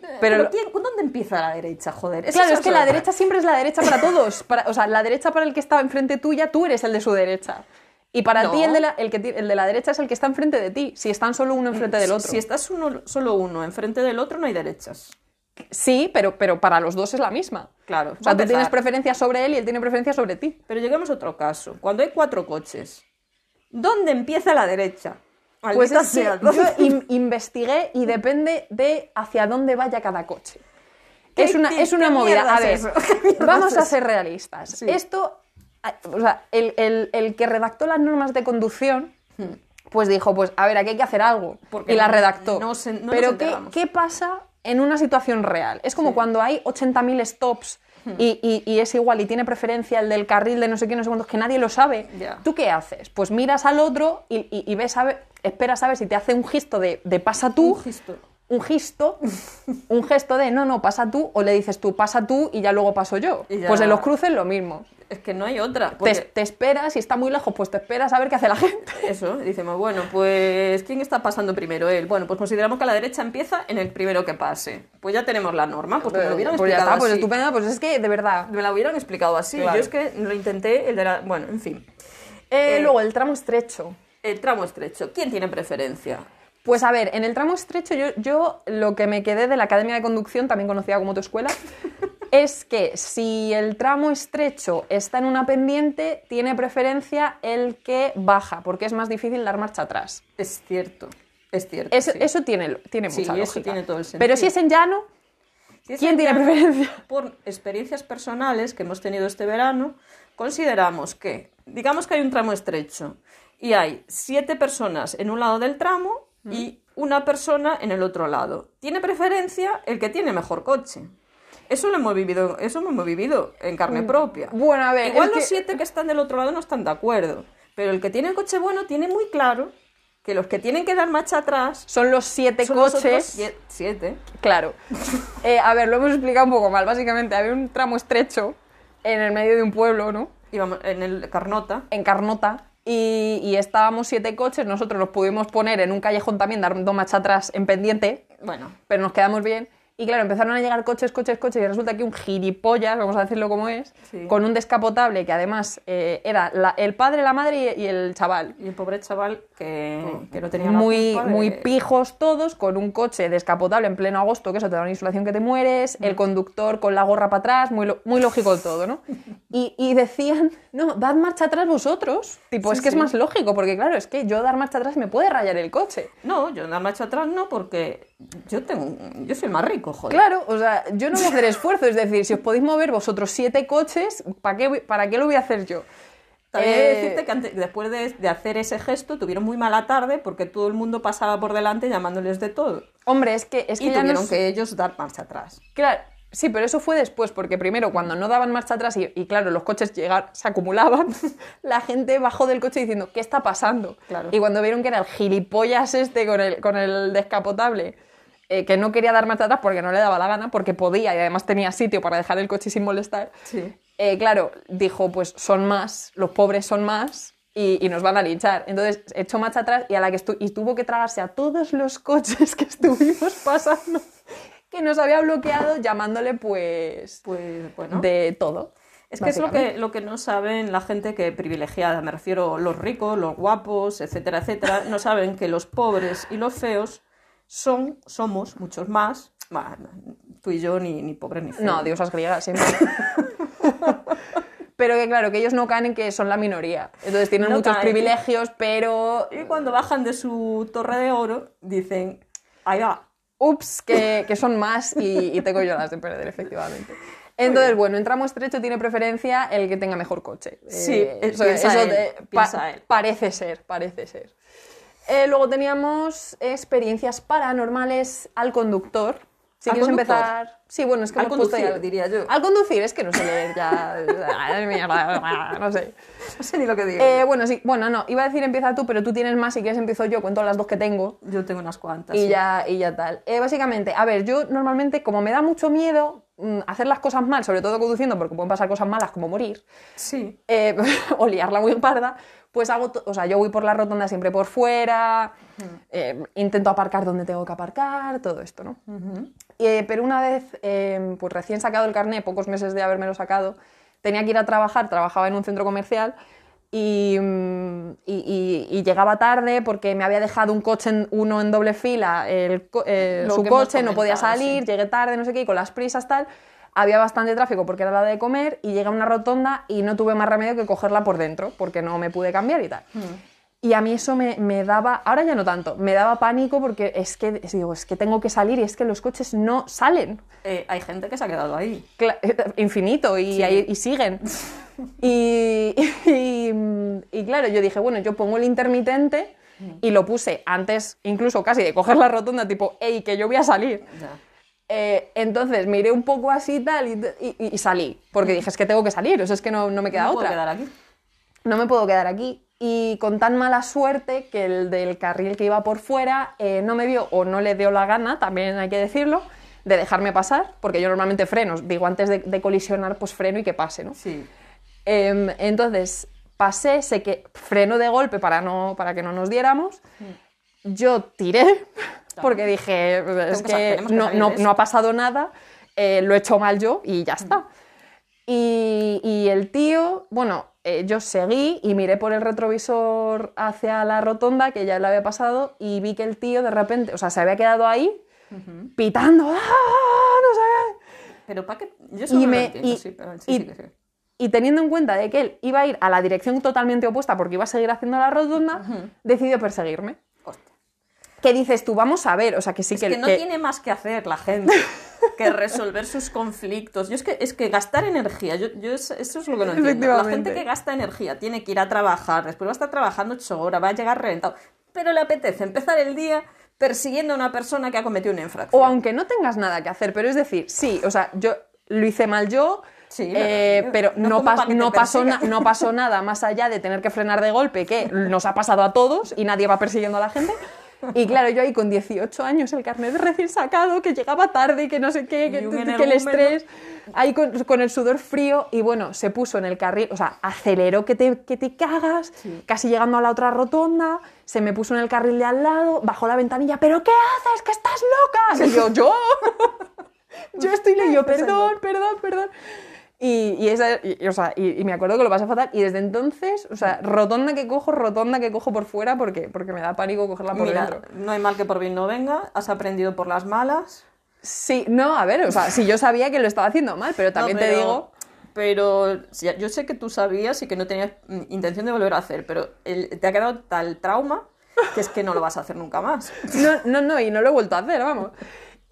Pero, Pero, lo- ¿quién- ¿dónde empieza la derecha, joder? Esa claro, es que la derecha siempre es la derecha para todos. Para- o sea, la derecha para el que está enfrente tuya, tú eres el de su derecha. Y para No. ti el de, la, el, que, el de la derecha es el que está enfrente de ti, si están solo uno enfrente del otro. Si estás uno, solo uno enfrente del otro, no hay derechas. Sí, pero, pero para los dos es la misma. Claro. O sea, tú tienes preferencia sobre él y él tiene preferencia sobre ti. Pero lleguemos a otro caso. Cuando hay cuatro coches, ¿dónde empieza la derecha? Pues es que yo ¿dónde- in- investigué y depende de hacia dónde vaya cada coche. ¿Qué- Es una, es una movida. A ver, vamos a ser realistas. Sí. Esto, a- o sea, el, el- el que redactó las normas de conducción, pues dijo, pues a ver, aquí hay que hacer algo. Porque y la redactó. no se- no nos Pero ¿qué. ¿qué pasa en una situación real? Es como Sí. cuando hay 80.000 stops. Y, y- y es igual, y tiene preferencia el del carril de no sé qué, no sé cuántos, que nadie lo sabe. ¿Tú qué haces? Pues miras al otro y, y- y ves a ver, esperas a ver si te hace un gesto de, de pasa tú, Un gesto. un gesto, un gesto de no, no, pasa tú, o le dices tú, pasa tú y ya luego paso yo. Y ya- Pues en los cruces lo mismo. Es que no hay otra. Te, porque- te esperas y está muy lejos, pues te esperas a ver qué hace la gente. Eso, decimos, bueno, pues ¿quién está pasando primero? Él. Bueno, pues consideramos que la derecha empieza en el primero que pase. Pues ya tenemos la norma, pues me lo hubieran Pues ya explicado está, pues estupendo, pues es que de verdad. Me la hubieran explicado así. Claro. Yo es que lo intenté, el de la... Bueno, en fin. Eh, Eh, luego, el tramo estrecho. El tramo estrecho. ¿Quién tiene preferencia? Pues a ver, en el tramo estrecho yo, yo lo que me quedé de la Academia de Conducción, también conocida como autoescuela, es que si el tramo estrecho está en una pendiente, tiene preferencia el que baja, porque es más difícil dar marcha atrás. Es cierto, es cierto. Eso, sí. eso tiene, tiene Sí, mucha lógica. tiene todo el sentido. Pero si es en llano, Si es ¿quién en tiene llano, preferencia? Por experiencias personales que hemos tenido este verano, consideramos que, digamos que hay un tramo estrecho y hay siete personas en un lado del tramo y una persona en el otro lado. Tiene preferencia el que tiene mejor coche. Eso lo hemos vivido, eso lo hemos vivido en carne propia. Bueno, a ver, Igual los que- siete que están del otro lado no están de acuerdo, pero el que tiene el coche bueno tiene muy claro que los que tienen que dar marcha atrás son los siete son coches. sie- siete. Claro. Eh, a ver, lo hemos explicado un poco mal. Básicamente, había un tramo estrecho en el medio de un pueblo, ¿no? Íbamos en el Carnota. En Carnota. Y, y estábamos siete coches. Nosotros nos pudimos poner en un callejón también, dando marcha atrás en pendiente, Bueno, pero nos quedamos bien. Y claro, empezaron a llegar coches, coches, coches, y resulta que un gilipollas, vamos a decirlo como es, Sí. con un descapotable que además eh, era la- el padre, la madre y, y el chaval. y el pobre chaval que, que no tenía muy, culpa de- muy pijos todos, con un coche descapotable en pleno agosto, que eso te da una insolación que te mueres, Mm. el conductor con la gorra para atrás, muy, lo- muy lógico todo, ¿no? Y, y decían, no, dad marcha atrás vosotros. Tipo, Sí, es que sí. es más lógico, porque claro, es que yo dar marcha atrás me puede rayar el coche. No, yo dar marcha atrás no, porque yo tengo, yo soy el más rico, joder. Claro, o sea, yo no voy a hacer esfuerzo. Es decir, si os podéis mover vosotros siete coches, ¿para qué, ¿para qué lo voy a hacer yo? También Eh, decirte que antes- después de, de hacer ese gesto tuvieron muy mala tarde porque todo el mundo pasaba por delante llamándoles de todo. Hombre, es que, es que Y tuvieron que ellos dar marcha atrás. Claro, sí, pero eso fue después, porque primero cuando no daban marcha atrás y, y, claro, los coches llegar, se acumulaban, la gente bajó del coche diciendo, ¿qué está pasando? Claro. Y cuando vieron que era el gilipollas este con el, con el descapotable, eh, que no quería dar marcha atrás porque no le daba la gana, porque podía y además tenía sitio para dejar el coche sin molestar, Sí. eh, claro, dijo, pues son más, los pobres son más. Y, y nos van a linchar. Entonces echó marcha atrás y, a la que y tuvo que tragarse a todos los coches que estuvimos pasando, que nos había bloqueado llamándole pues Pues bueno. de todo. Es que es lo que, lo que no saben la gente que privilegiada, me refiero los ricos, los guapos, etcétera, etcétera, no saben que los pobres y los feos son, somos muchos más, bah, tú y yo ni, ni pobres ni feos. No, diosas griegas siempre. pero que claro, que ellos no caen en que son la minoría. Entonces tienen No muchos caen. privilegios, pero Y cuando bajan de su torre de oro, dicen, ahí va, ups, que, que son más y, y tengo yo las de perder, efectivamente. Entonces, bueno, en tramo estrecho tiene preferencia el que tenga mejor coche. Sí, Eh, eh, piensa él, piensa él. Parece ser, parece ser. Eh, luego teníamos experiencias paranormales al conductor. Si ¿Al quieres conductor? empezar. Sí, bueno, es que Al hemos puesto conducir, ya- diría yo. Al conducir, es que no sé leer ya. Ay, mierda, no sé. no sé ni lo que digo. Eh, bueno, sí, bueno, no, iba a decir empieza tú, pero tú tienes más, si quieres empiezo yo, cuento las dos que tengo yo tengo unas cuantas. y sí. ya, y ya tal. Eh, básicamente, a ver, yo normalmente, como me da mucho miedo mm, hacer las cosas mal, sobre todo conduciendo, porque pueden pasar cosas malas como morir, Sí. eh, o liarla muy parda, pues hago, o sea, yo voy por la rotonda siempre por fuera, eh, intento aparcar donde tengo que aparcar, todo esto, ¿no? Eh, pero una vez, eh, pues recién sacado el carné, pocos meses de habérmelo sacado, tenía que ir a trabajar, trabajaba en un centro comercial y, mm, y- llegaba tarde porque me había dejado un coche, en- uno en doble fila, el eh, su coche, no podía salir, sí. llegué tarde, no sé qué, y con las prisas tal. Había bastante tráfico porque era la de comer y llegué a una rotonda y no tuve más remedio que cogerla por dentro porque no me pude cambiar y tal. Y a mí eso me, me daba, ahora ya no tanto, me daba pánico porque es que, digo, es que tengo que salir y es que los coches no salen. Eh, hay gente que se ha quedado ahí. Cla- infinito y, Sí. ahí- y siguen. y, y, y claro, yo dije, bueno, yo pongo el intermitente y lo puse antes, incluso casi de coger la rotonda, tipo, hey, que yo voy a salir. Ya. Eh, entonces miré un poco así tal y, y- salí, porque dije, es que tengo que salir, o sea, es que no, no me queda No puedo otra quedar aquí. no me puedo quedar aquí. Y con tan mala suerte que el del carril que iba por fuera eh, no me vio o no le dio la gana, también hay que decirlo, de dejarme pasar, porque yo normalmente freno, digo, antes de, de colisionar, pues freno y que pase, ¿no? Sí. Em, entonces pasé, sé que freno de golpe para, no, para que no nos diéramos. Yo tiré, porque dije, es que no, no- de eso". no ha pasado nada, eh, lo he hecho mal yo y ya está. Y, y el tío, bueno, eh, yo seguí y miré por el retrovisor hacia la rotonda, que ya le había pasado, y vi que el tío de repente, o sea, se había quedado ahí pitando, ¡ah! No sé qué. Pero para qué. Yo eso Y lo me- entiendo, y- sí, pero sí, y- sí sí. Y teniendo en cuenta de que él iba a ir a la dirección totalmente opuesta porque iba a seguir haciendo la rotonda, decidió perseguirme. Hostia. ¿Qué dices tú? Vamos a ver, o sea, que sí Es que... que no que- tiene más que hacer la gente que resolver sus conflictos. Yo es que, es que gastar energía, yo, yo es- eso es lo que no entiendo. La gente que gasta energía tiene que ir a trabajar, después va a estar trabajando ocho horas, va a llegar reventado, pero le apetece empezar el día persiguiendo a una persona que ha cometido una infracción. O aunque no tengas nada que hacer, pero es decir, sí, o sea, yo lo hice mal yo, Sí, eh, pero no no, pas- no pasó na- no pasó nada más allá de tener que frenar de golpe, que nos ha pasado a todos y nadie va persiguiendo a la gente. Y claro, yo ahí con 18 años, el carnet recién sacado, que llegaba tarde, que no sé qué, que, el estrés, ahí con, con el sudor frío, y bueno, se puso en el carril, o sea, aceleró que te, que te cagas, casi llegando a la otra rotonda, se me puso en el carril de al lado, bajó la ventanilla, ¿pero qué haces? ¿Que estás loca? Y yo, ¿yo? yo estoy le y yo, perdón, perdón, perdón. Y, y esa, y- o sea, y, me acuerdo que lo pasé fatal. Y desde entonces, o sea, rotonda que cojo, rotonda que cojo por fuera, porque, porque me da pánico cogerla por Mira, dentro. no hay mal que por bien no venga, has aprendido por las malas. Sí, no, a ver, o sea, si yo sabía que lo estaba haciendo mal, pero también No, te pero- digo. Pero yo sé que tú sabías y que no tenías mm, intención de volver a hacer, pero el- te ha quedado tal trauma que es que no lo vas a hacer nunca más. No, no, no, y no lo he vuelto a hacer, vamos.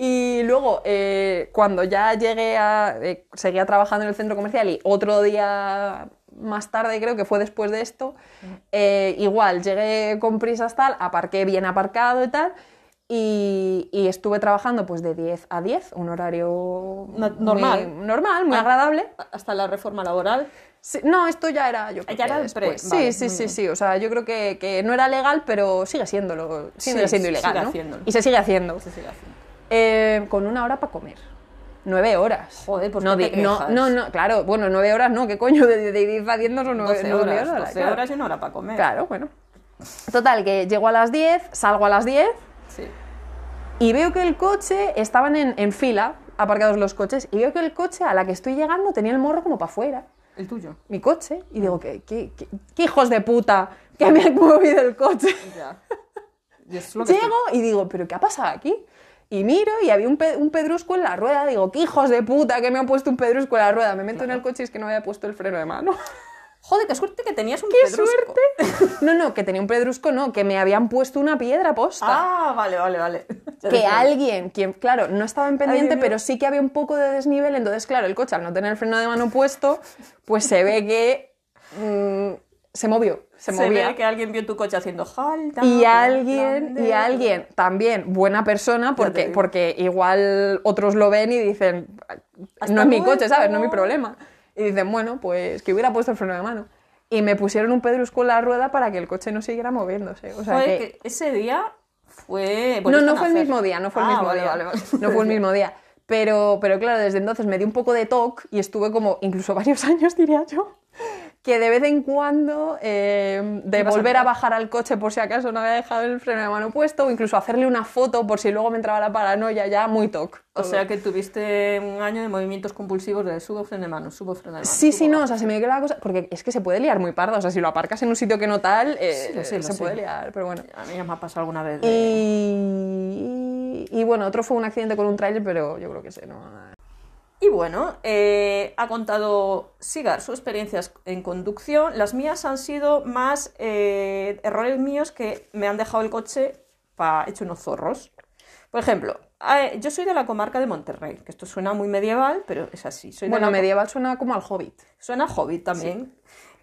Y luego, eh, cuando ya llegué a. eh, seguía trabajando en el centro comercial y otro día más tarde, creo que fue después de esto, eh, igual llegué con prisas tal, aparqué bien aparcado y tal. Y, y estuve trabajando pues de 10 a 10, un horario No- muy- normal. normal, muy Ah. agradable. Hasta la reforma laboral. Sí, no, esto ya era yo creo Ya que era después. vale, sí, sí, sí, sí. O sea, yo creo que, que no era legal, pero sigue siéndolo. Sigue Sí, siendo ilegal, sigue ¿no? haciéndolo. Y se sigue haciendo. Se sigue haciendo. Eh, con una hora para comer. Nueve horas. Joder, pues no, ¿qué te di- no, no, no, claro, bueno, nueve horas no, ¿qué coño? De, de, de ir haciendo son nueve, 12 nueve horas, horas, 12 claro. horas y una hora para comer. Claro, bueno. Total, que llego a las 10, salgo a las 10 Sí. y veo que el coche, estaban en, en fila, aparcados los coches, y veo que el coche a la que estoy llegando tenía el morro como para afuera. El tuyo. mi coche y digo, ¿qué, qué, qué- qué hijos de puta que me han movido el coche? Ya. Y Llego y digo, ¿pero qué ha pasado aquí? Y miro y había un, pe- un pedrusco en la rueda. Digo, ¿qué hijos de puta que me han puesto un pedrusco en la rueda? Me meto en el coche y es que no había puesto el freno de mano. Joder, qué suerte que tenías un ¡Qué pedrusco. suerte! No, no, que tenía un pedrusco, no, que me habían puesto una piedra posta. Ah, vale, vale, vale. Ya que alguien, quien, claro, no estaba en pendiente, pero sí que había un poco de desnivel, entonces, claro, el coche al no tener el freno de mano puesto, pues se ve que mm, se movió, se, Se movía. ve que alguien vio tu coche haciendo jalta. Y alguien, y alguien también, buena persona, porque, porque igual otros lo ven y dicen, no es mi coche, ¿sabes? No es mi problema. Y dicen, bueno, pues que hubiera puesto el freno de mano. Y me pusieron un pedrusco en la rueda para que el coche no siguiera moviéndose. O sea Joder, que- que ese día fue. No, no fue el mismo día, no fue el Ah, mismo vale, día. vale, vale. No fue el mismo día. Pero, pero claro, desde entonces me dio un poco de toque y estuve como, incluso varios años diría yo, que de vez en cuando eh, de a volver a bajar al coche por si acaso no había dejado el freno de mano puesto o incluso hacerle una foto por si luego me entraba la paranoia ya, muy toque. O todo. sea que tuviste un año de movimientos compulsivos de subo freno de mano, subo freno de mano. Sí, sí, no, bajo. o sea, se me queda la cosa, porque es que se puede liar muy parda, o sea, si lo aparcas en un sitio que no tal, eh, Sí, lo sé, lo se sé. puede liar, pero bueno. A mí ya me ha pasado alguna vez. de- Y, y bueno, otro fue un accidente con un tráiler, pero yo creo que sé, no. Y bueno, eh, ha contado Sigar sus experiencias en conducción. Las mías han sido más eh, errores míos que me han dejado el coche pa- hecho unos zorros. Por ejemplo, eh, yo soy de la comarca de Monterrey, que esto suena muy medieval, pero es así. Soy Bueno, medieval suena como al Hobbit. Suena hobbit también.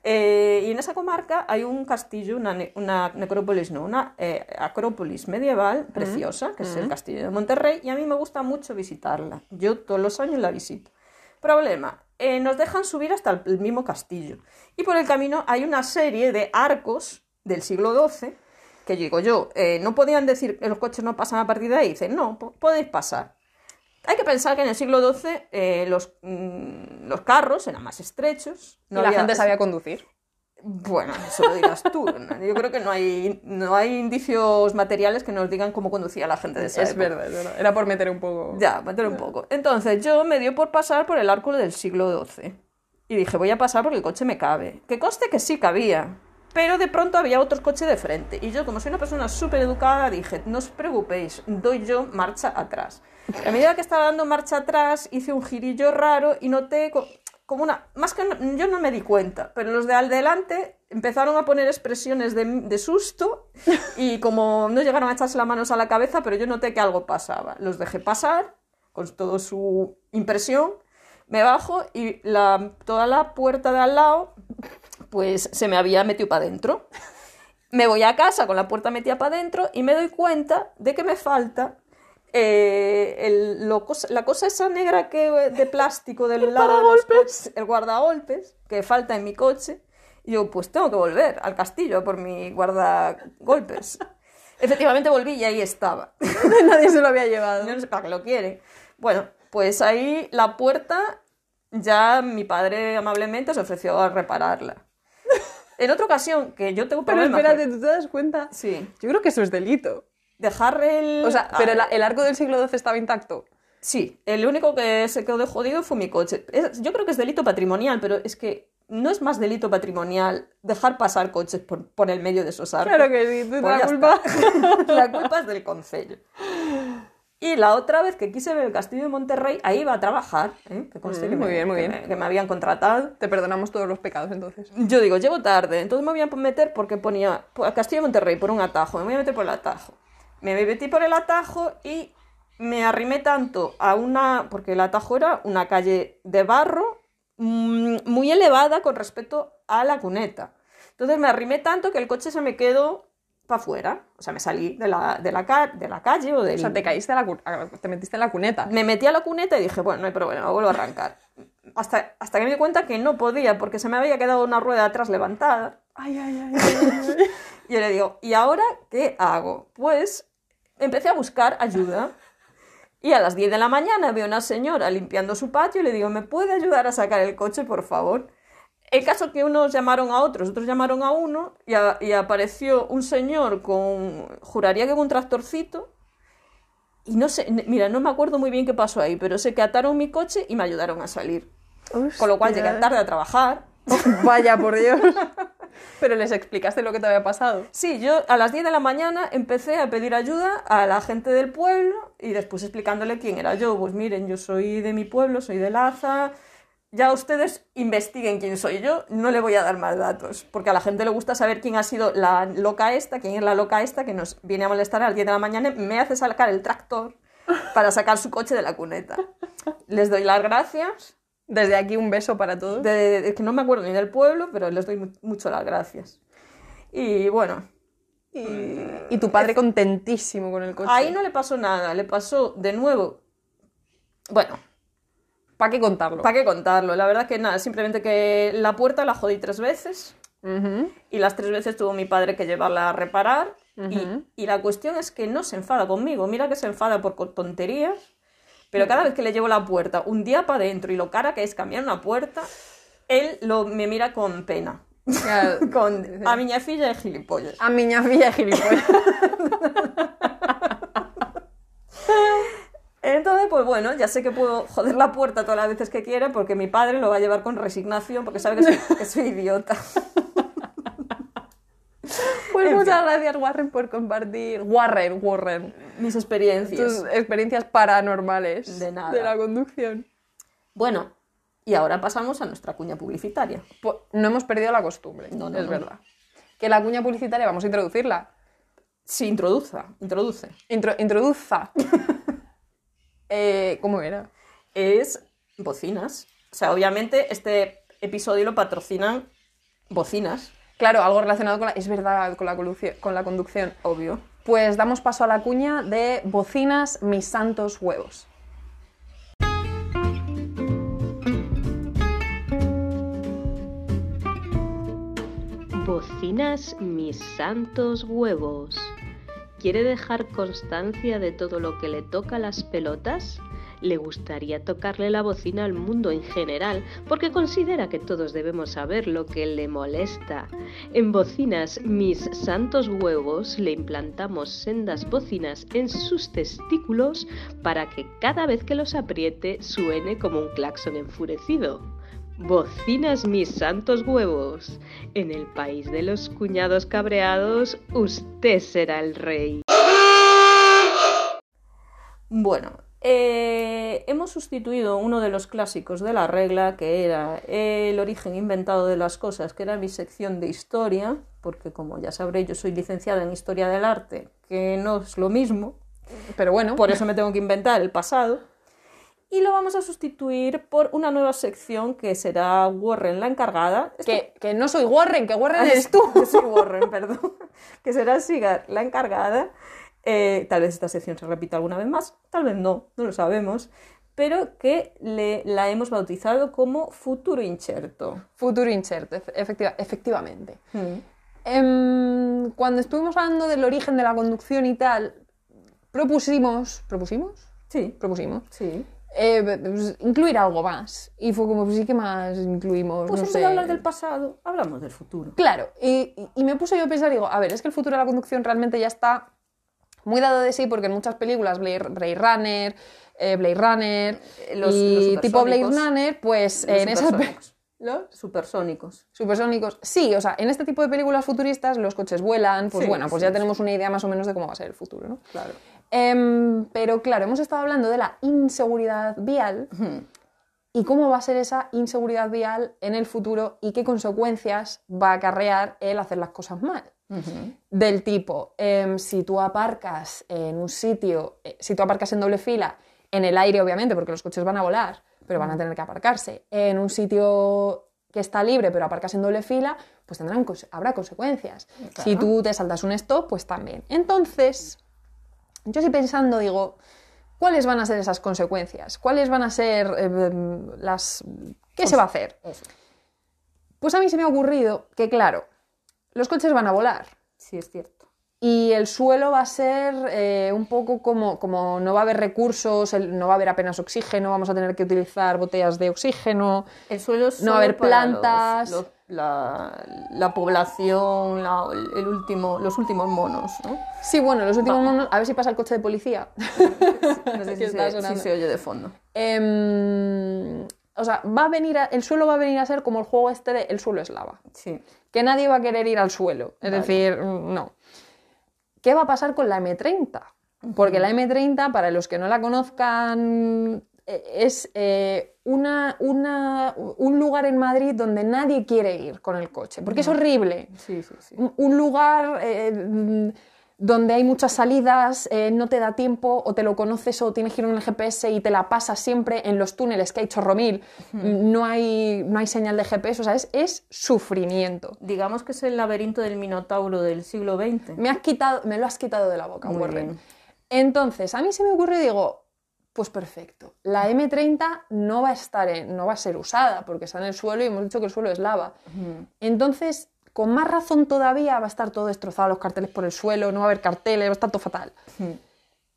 Eh, y en esa comarca hay un castillo, una, ne- una necrópolis, no, una eh, acrópolis medieval preciosa, que es el castillo de Monterrey, y a mí me gusta mucho visitarla. Yo todos los años la visito. Problema, eh, nos dejan subir hasta el, mismo castillo. Y por el camino hay una serie de arcos del siglo XII, que digo yo, eh, no podían decir que los coches no pasan a partir de ahí. Dicen, no, po- podéis pasar. Hay que pensar que en el siglo XII eh, los, mm, los carros eran más estrechos. y la gente sabía conducir. Bueno, eso lo dirás tú. ¿no? Yo creo que no hay, no hay indicios materiales que nos digan cómo conducía la gente de esa Es época. verdad, es verdad. Era por meter un poco. Ya, meter un poco. Entonces yo me dio por pasar por el arco del siglo XII. Y dije, voy a pasar porque el coche me cabe. Que conste que sí cabía. Pero de pronto había otros coches de frente. Y yo, como soy una persona súper educada, dije, no os preocupéis, doy yo marcha atrás. A medida que estaba dando marcha atrás, hice un girillo raro y noté co- como una... Más que yo no me di cuenta, pero los de al delante empezaron a poner expresiones de, de susto y como no llegaron a echarse las manos a la cabeza, pero yo noté que algo pasaba. Los dejé pasar con toda su impresión, me bajo y la, toda la puerta de al lado pues se me había metido para adentro. Me voy a casa con la puerta metida para adentro y me doy cuenta de que me falta eh, el- lo la cosa esa negra que, de plástico del lado de los coches, el guardagolpes, que falta en mi coche. Y yo, pues tengo que volver al castillo por mi guardagolpes. Efectivamente volví y ahí estaba. Nadie se lo había llevado. Yo no sé para qué lo quiere. Bueno, pues ahí la puerta, ya mi padre amablemente se ofreció a repararla. En otra ocasión, que yo tengo Pero problemas. espérate, con- ¿tú te das cuenta? Sí. Yo creo que eso es delito. Dejar el. O sea, pero la- el arco del siglo XII estaba intacto. Sí, el único que se quedó de jodido fue mi coche. Es- yo creo que es delito patrimonial, pero es que no es más delito patrimonial dejar pasar coches por, por el medio de esos arcos. Claro que sí, tú Pues la culpa. la culpa es del concello. Y la otra vez que quise ver el castillo de Monterrey, ahí iba a trabajar, ¿eh? que conste Mm, que, muy me, bien, muy que bien. me- que me habían contratado. Te perdonamos todos los pecados entonces. Yo digo, llego tarde, entonces me voy a meter porque ponía Castillo de Monterrey por un atajo, me voy a meter por el atajo. Me metí por el atajo y me arrimé tanto a una, porque el atajo era una calle de barro mm, muy elevada con respecto a la cuneta. Entonces me arrimé tanto que el coche se me quedó para afuera, o sea, me salí de la, de la, ca- de la calle o del... O sea, te caíste a la te metiste en la cuneta. Me metí a la cuneta y dije, bueno, no hay problema, vuelvo a arrancar. Hasta, hasta que me di cuenta que no podía, porque se me había quedado una rueda atrás levantada. Ay, ay, ay. ay, ay. Y yo le digo, ¿y ahora qué hago? Pues empecé a buscar ayuda. Y a las 10 de la mañana veo una señora limpiando su patio y le digo, ¿me puede ayudar a sacar el coche, por favor? El caso que unos llamaron a otros, otros llamaron a uno y, a- y apareció un señor con, juraría que con un tractorcito. Y no sé, mira, no me acuerdo muy bien qué pasó ahí, pero sé que ataron mi coche y me ayudaron a salir. Con lo cual llegué tarde a trabajar. Vaya, por Dios. Pero les explicaste lo que te había pasado. Sí, yo a las 10 de la mañana empecé a pedir ayuda a la gente del pueblo y después explicándole quién era yo. Pues miren, yo soy de mi pueblo, soy de Laza. Ya ustedes investiguen quién soy yo, no le voy a dar más datos, porque a la gente le gusta saber quién ha sido la loca esta, quién es la loca esta que nos viene a molestar a las 10 de la mañana, me hace sacar el tractor para sacar su coche de la cuneta. Les doy las gracias, Desde aquí un beso para todos. de, de- que no me acuerdo ni del pueblo, pero les doy mu- mucho las gracias. Y bueno, Y, y tu padre contentísimo con el coche. Ahí no le pasó nada, le pasó de nuevo. Bueno, ¿Para qué contarlo? ¿para qué contarlo? La verdad que nada, simplemente que la puerta la jodí tres veces y las tres veces tuvo mi padre que llevarla a reparar. y, y la cuestión es que no se enfada conmigo, mira que se enfada por tonterías, pero cada vez que le llevo la puerta un día para adentro y lo cara que es cambiar una puerta, él lo, me mira con pena. Ya, Con, a miña filla de gilipollas. A miña filla gilipollas. Entonces, pues bueno, ya sé que puedo joder la puerta todas las veces que quiera porque mi padre lo va a llevar con resignación porque sabe que soy, que soy idiota. Pues En muchas gracias, Warren, por compartir. Warren, Warren. Mis experiencias. Tus experiencias paranormales De nada. de la conducción. Bueno, y ahora pasamos a nuestra cuña publicitaria. Po- No hemos perdido la costumbre, No, no, es no. verdad. Que la cuña publicitaria, vamos a introducirla. Sí, introduza, introduce. Intro- introduza. Eh, ¿Cómo era? Es bocinas. O sea, obviamente este episodio lo patrocinan bocinas, Claro, algo relacionado con la... Es verdad, con la, conducción. obvio. Pues damos paso a la cuña de bocinas mis santos huevos. Bocinas mis santos huevos. ¿Quiere dejar constancia de todo lo que le toca las pelotas? ¿Le gustaría tocarle la bocina al mundo en general porque considera que todos debemos saber lo que le molesta? En Bocinas mis santos huevos le implantamos sendas bocinas en sus testículos para que cada vez que los apriete suene como un claxon enfurecido. Bocinas mis santos huevos. En el país de los cuñados cabreados, usted será el rey. Bueno, eh, hemos sustituido uno de los clásicos de la regla, que era el origen inventado de las cosas, que era mi sección de historia, porque como ya sabréis, yo soy licenciada en historia del arte, que no es lo mismo, Pero bueno, por eso me tengo que inventar el pasado. Y lo vamos a sustituir por una nueva sección que será Warren la encargada. Esto- que, que no soy Warren, que Warren Ah, eres tú. que soy Warren, perdón. Que será Sigar la encargada. Eh, tal vez esta sección se repita alguna vez más, tal vez no, no lo sabemos. Pero que le, la hemos bautizado como futuro incierto. Futuro efe- efectiva- efectivamente. Mm. Em, cuando estuvimos hablando del origen de la conducción y tal, propusimos, ¿propusimos? Sí, Propusimos. sí. eh, pues, incluir algo más. Y fue como, pues sí, ¿qué más incluimos? Pues no en vez sé. de hablar del pasado, hablamos del futuro. Claro, y- y me puse yo a pensar, digo, a ver, es que el futuro de la conducción realmente ya está muy dado de sí, porque en muchas películas, Blade, Blade Runner, eh, Blade Runner, Eh, los- y los tipo Blade. Runner, pues Los en esas... ¿Los? Supersónicos. Supersónicos. Sí, o sea, en este tipo de películas futuristas los coches vuelan, pues Sí, bueno, pues sí, ya sí. tenemos una idea más o menos de cómo va a ser el futuro, ¿no? Claro. Em, pero claro, hemos estado hablando de la inseguridad vial y cómo va a ser esa inseguridad vial en el futuro y qué consecuencias va a acarrear el hacer las cosas mal. Del tipo, em, si tú aparcas en un sitio, eh, si tú aparcas en doble fila, en el aire obviamente, porque los coches van a volar, pero van a tener que aparcarse, en un sitio que está libre, pero aparcas en doble fila, pues tendrán, habrá consecuencias. Si tú te saltas un stop, pues también. Entonces, yo estoy pensando, digo, ¿cuáles van a ser esas consecuencias? ¿Cuáles van a ser eh, em, las... ¿Qué se va a hacer? Eso. Pues a mí se me ha ocurrido que, claro, los coches van a volar Sí, es cierto. y el suelo va a ser eh, un poco como, como no va a haber recursos, no va a haber apenas oxígeno, vamos a tener que utilizar botellas de oxígeno. El suelo es No va a haber plantas. los- los- la, la población, la- el último, los últimos monos, ¿no? Sí, bueno, los últimos monos, a ver si pasa el coche de policía. No sé se, si se oye de fondo. Em, o sea, va a venir a- el suelo va a venir a ser como el juego este de el suelo es lava. Sí. que nadie va a querer ir al suelo. Es Vale. decir, no. ¿Qué va a pasar con la M30? Porque la M30, para los que no la conozcan, eh, es eh, una, una- un lugar en Madrid donde nadie quiere ir con el coche, porque es horrible. Sí, sí, sí. Un- lugar eh, donde hay muchas salidas, eh, no te da tiempo, o te lo conoces o tienes que ir en el GPS y te la pasas siempre en los túneles que hay chorromil, no, hay, no hay señal de GPS, o sea, es, es sufrimiento. Digamos que es el laberinto del Minotauro del siglo XX. Me, has quitado, me lo has quitado de la boca, Muy Warren. bien. Entonces, a mí se me ocurre y digo, pues perfecto, la M30 no va a estar en- no va a ser usada porque está en el suelo y hemos dicho que el suelo es lava. Entonces, con más razón todavía va a estar todo destrozado, los carteles por el suelo, no va a haber carteles, va a estar todo fatal.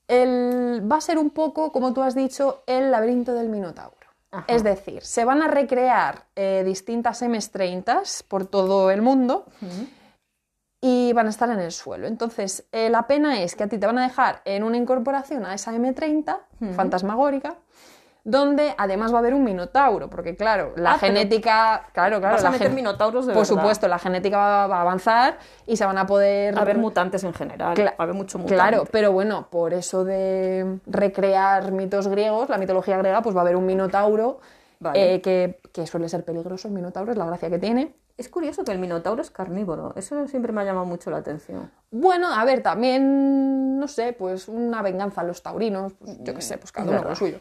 El- va a ser un poco, como tú has dicho, el laberinto del Minotauro. Ajá. Es decir, se van a recrear eh, distintas M30 por todo el mundo y van a estar en el suelo. Entonces, eh, la pena es que a ti te van a dejar en una incorporación a esa M30 fantasmagórica, donde además va a haber un minotauro, porque claro, la Ah, genética, claro, claro, vas a meter minotauros de por verdad. supuesto, la genética va, va a avanzar y se van a poder Va a haber mutantes en general. Cla- va a haber mucho mutante. Claro, pero bueno, por eso de recrear mitos griegos, la mitología griega, pues va a haber un minotauro Vale. eh, que, que suele ser peligroso, el minotauro es la gracia que tiene. Es curioso que el Minotauro es carnívoro. Eso siempre me ha llamado mucho la atención. Bueno, a ver, también, no sé, pues una venganza a los taurinos, pues, yo qué sé, pues cada uno lo suyo.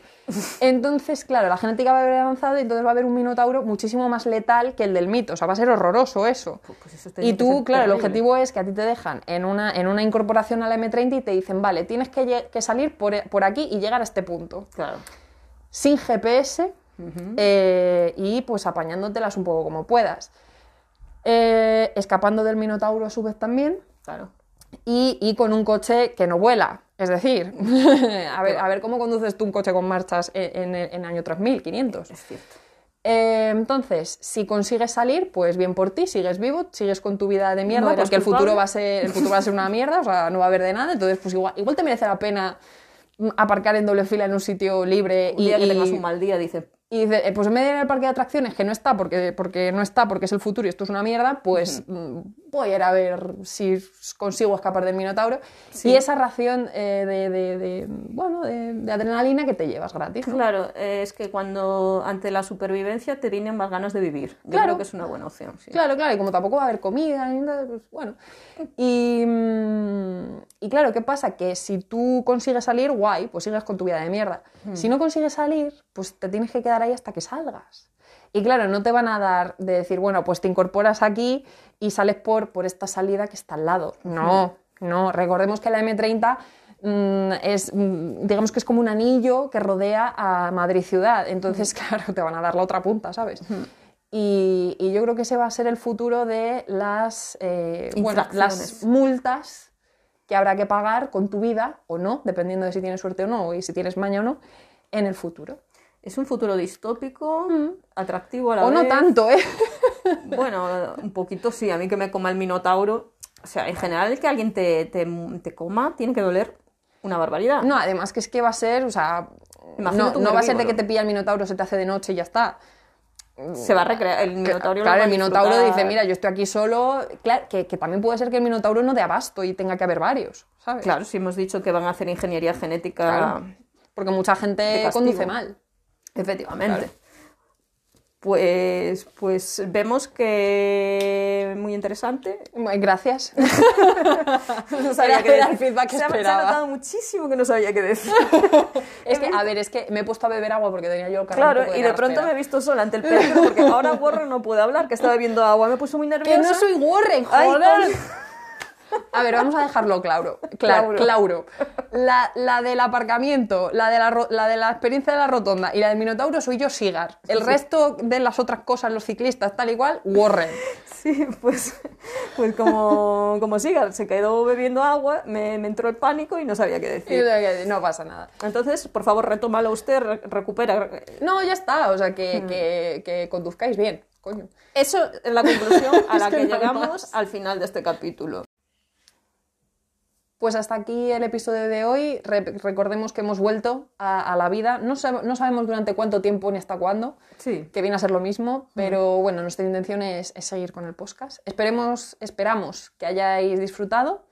Entonces, claro, la genética va a haber avanzado y entonces va a haber un minotauro muchísimo más letal que el del mito, o sea, va a ser horroroso eso. Pues- pues eso Y tú, claro, el objetivo es que a ti te dejan en una, en una incorporación a la M30 y te dicen, vale, tienes que salir por, por aquí y llegar a este punto. Claro. Sin GPS eh, y pues apañándotelas un poco como puedas. Eh, escapando del minotauro a su vez también Claro. y, y con un coche que no vuela. Es decir, a ver, a ver cómo conduces tú un coche con marchas en, en, en año 3500. Es cierto. Eh, entonces, si consigues salir, pues bien por ti, sigues vivo, sigues con tu vida de mierda, No porque el futuro, va a ser, el futuro va a ser una mierda, o sea, no va a haber de nada, entonces pues igual, igual te merece la pena mm, aparcar en doble fila en un sitio libre Un y, día que y- tengas un mal día, dices, y dice, eh, pues en vez de ir al parque de atracciones, que no está porque, porque no está, porque es el futuro y esto es una mierda, pues mm, voy a ir a ver si consigo escapar del Minotauro. Y esa ración eh, de, de- de, bueno, de, de adrenalina que te llevas gratis. ¿no? Claro, eh, es que cuando ante la supervivencia te vienen más ganas de vivir. Yo Claro. creo que es una buena opción. sí. Claro, claro, y como tampoco va a haber comida, ni nada, pues bueno. Y, mm, y claro, ¿qué pasa? Que si tú consigues salir, guay, pues sigues con tu vida de mierda. Si no consigues salir, pues te tienes que quedar ahí hasta que salgas. Y claro, no te van a dar de decir, bueno, pues te incorporas aquí y sales por, por esta salida que está al lado. No, no. Recordemos que la M30 mm, es, mm, digamos que es como un anillo que rodea a Madrid ciudad. Entonces, claro, te van a dar la otra punta, ¿sabes? Y, y yo creo que ese va a ser el futuro de las, eh, bueno, las Infracciones. multas que habrá que pagar con tu vida o no, dependiendo de si tienes suerte o no y si tienes maña o no, en el futuro. Es un futuro distópico, atractivo a la O no vez. tanto, ¿eh? Bueno, un poquito sí, a mí que me coma el minotauro. O sea, en general el que alguien te, te, te coma tiene que doler una barbaridad. No, además que es que va a ser, o sea, Imagínate no, no va a ser de que te pilla el minotauro, se te hace de noche y ya está. Se va a recrear. El minotauro claro, el minotauro dice, mira, yo estoy aquí solo. Claro, que, que también puede ser que el minotauro no dé abasto y tenga que haber varios. ¿sabes? Claro, si hemos dicho que van a hacer ingeniería genética, Claro. Porque mucha gente conduce mal. Efectivamente. Claro. Pues, pues vemos que muy interesante. Gracias. No sabía qué el feedback que se, ha, se ha esperaba. notado muchísimo que no sabía qué decir. es que, a ver, es que me he puesto a beber agua porque tenía yo Claro, poco y de pronto me he visto sola ante el peligro porque ahora Warren no puede hablar, que está bebiendo agua. Me puso muy nerviosa. Que no soy Warren, Ay, joder. A ver, vamos a dejarlo claro. Claro, claro. La, la del aparcamiento, la de la, la de la experiencia de la rotonda y la del Minotauro soy yo Sigar. El resto de las otras cosas, los ciclistas, tal y cual, Warren. Sí, pues, pues como, como siga, se quedó bebiendo agua, me, me entró el pánico y no sabía qué decir. no pasa nada. Entonces, por favor, retómalo usted, re- recupera. No, ya está. O sea, Hmm. que, que, conduzcáis bien, coño. Eso es la conclusión a la Es que llegamos al final de este capítulo. Pues hasta aquí el episodio de hoy. Re- recordemos que hemos vuelto a, a la vida. No, sab- no sabemos durante cuánto tiempo ni hasta cuándo, Sí. que viene a ser lo mismo, pero bueno, nuestra intención es, es seguir con el podcast. Esperemos, esperamos que hayáis disfrutado.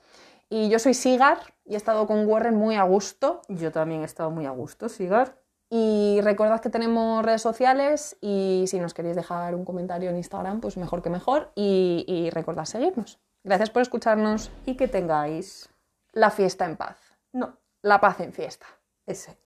Y yo soy Sigar y he estado con Warren muy a gusto. Yo también he estado muy a gusto, Sigar. Y recordad que tenemos redes sociales y si nos queréis dejar un comentario en Instagram, pues mejor que mejor. Y, y recordad seguirnos. Gracias por escucharnos. Y que tengáis. La fiesta en paz. No, La paz en fiesta. ese.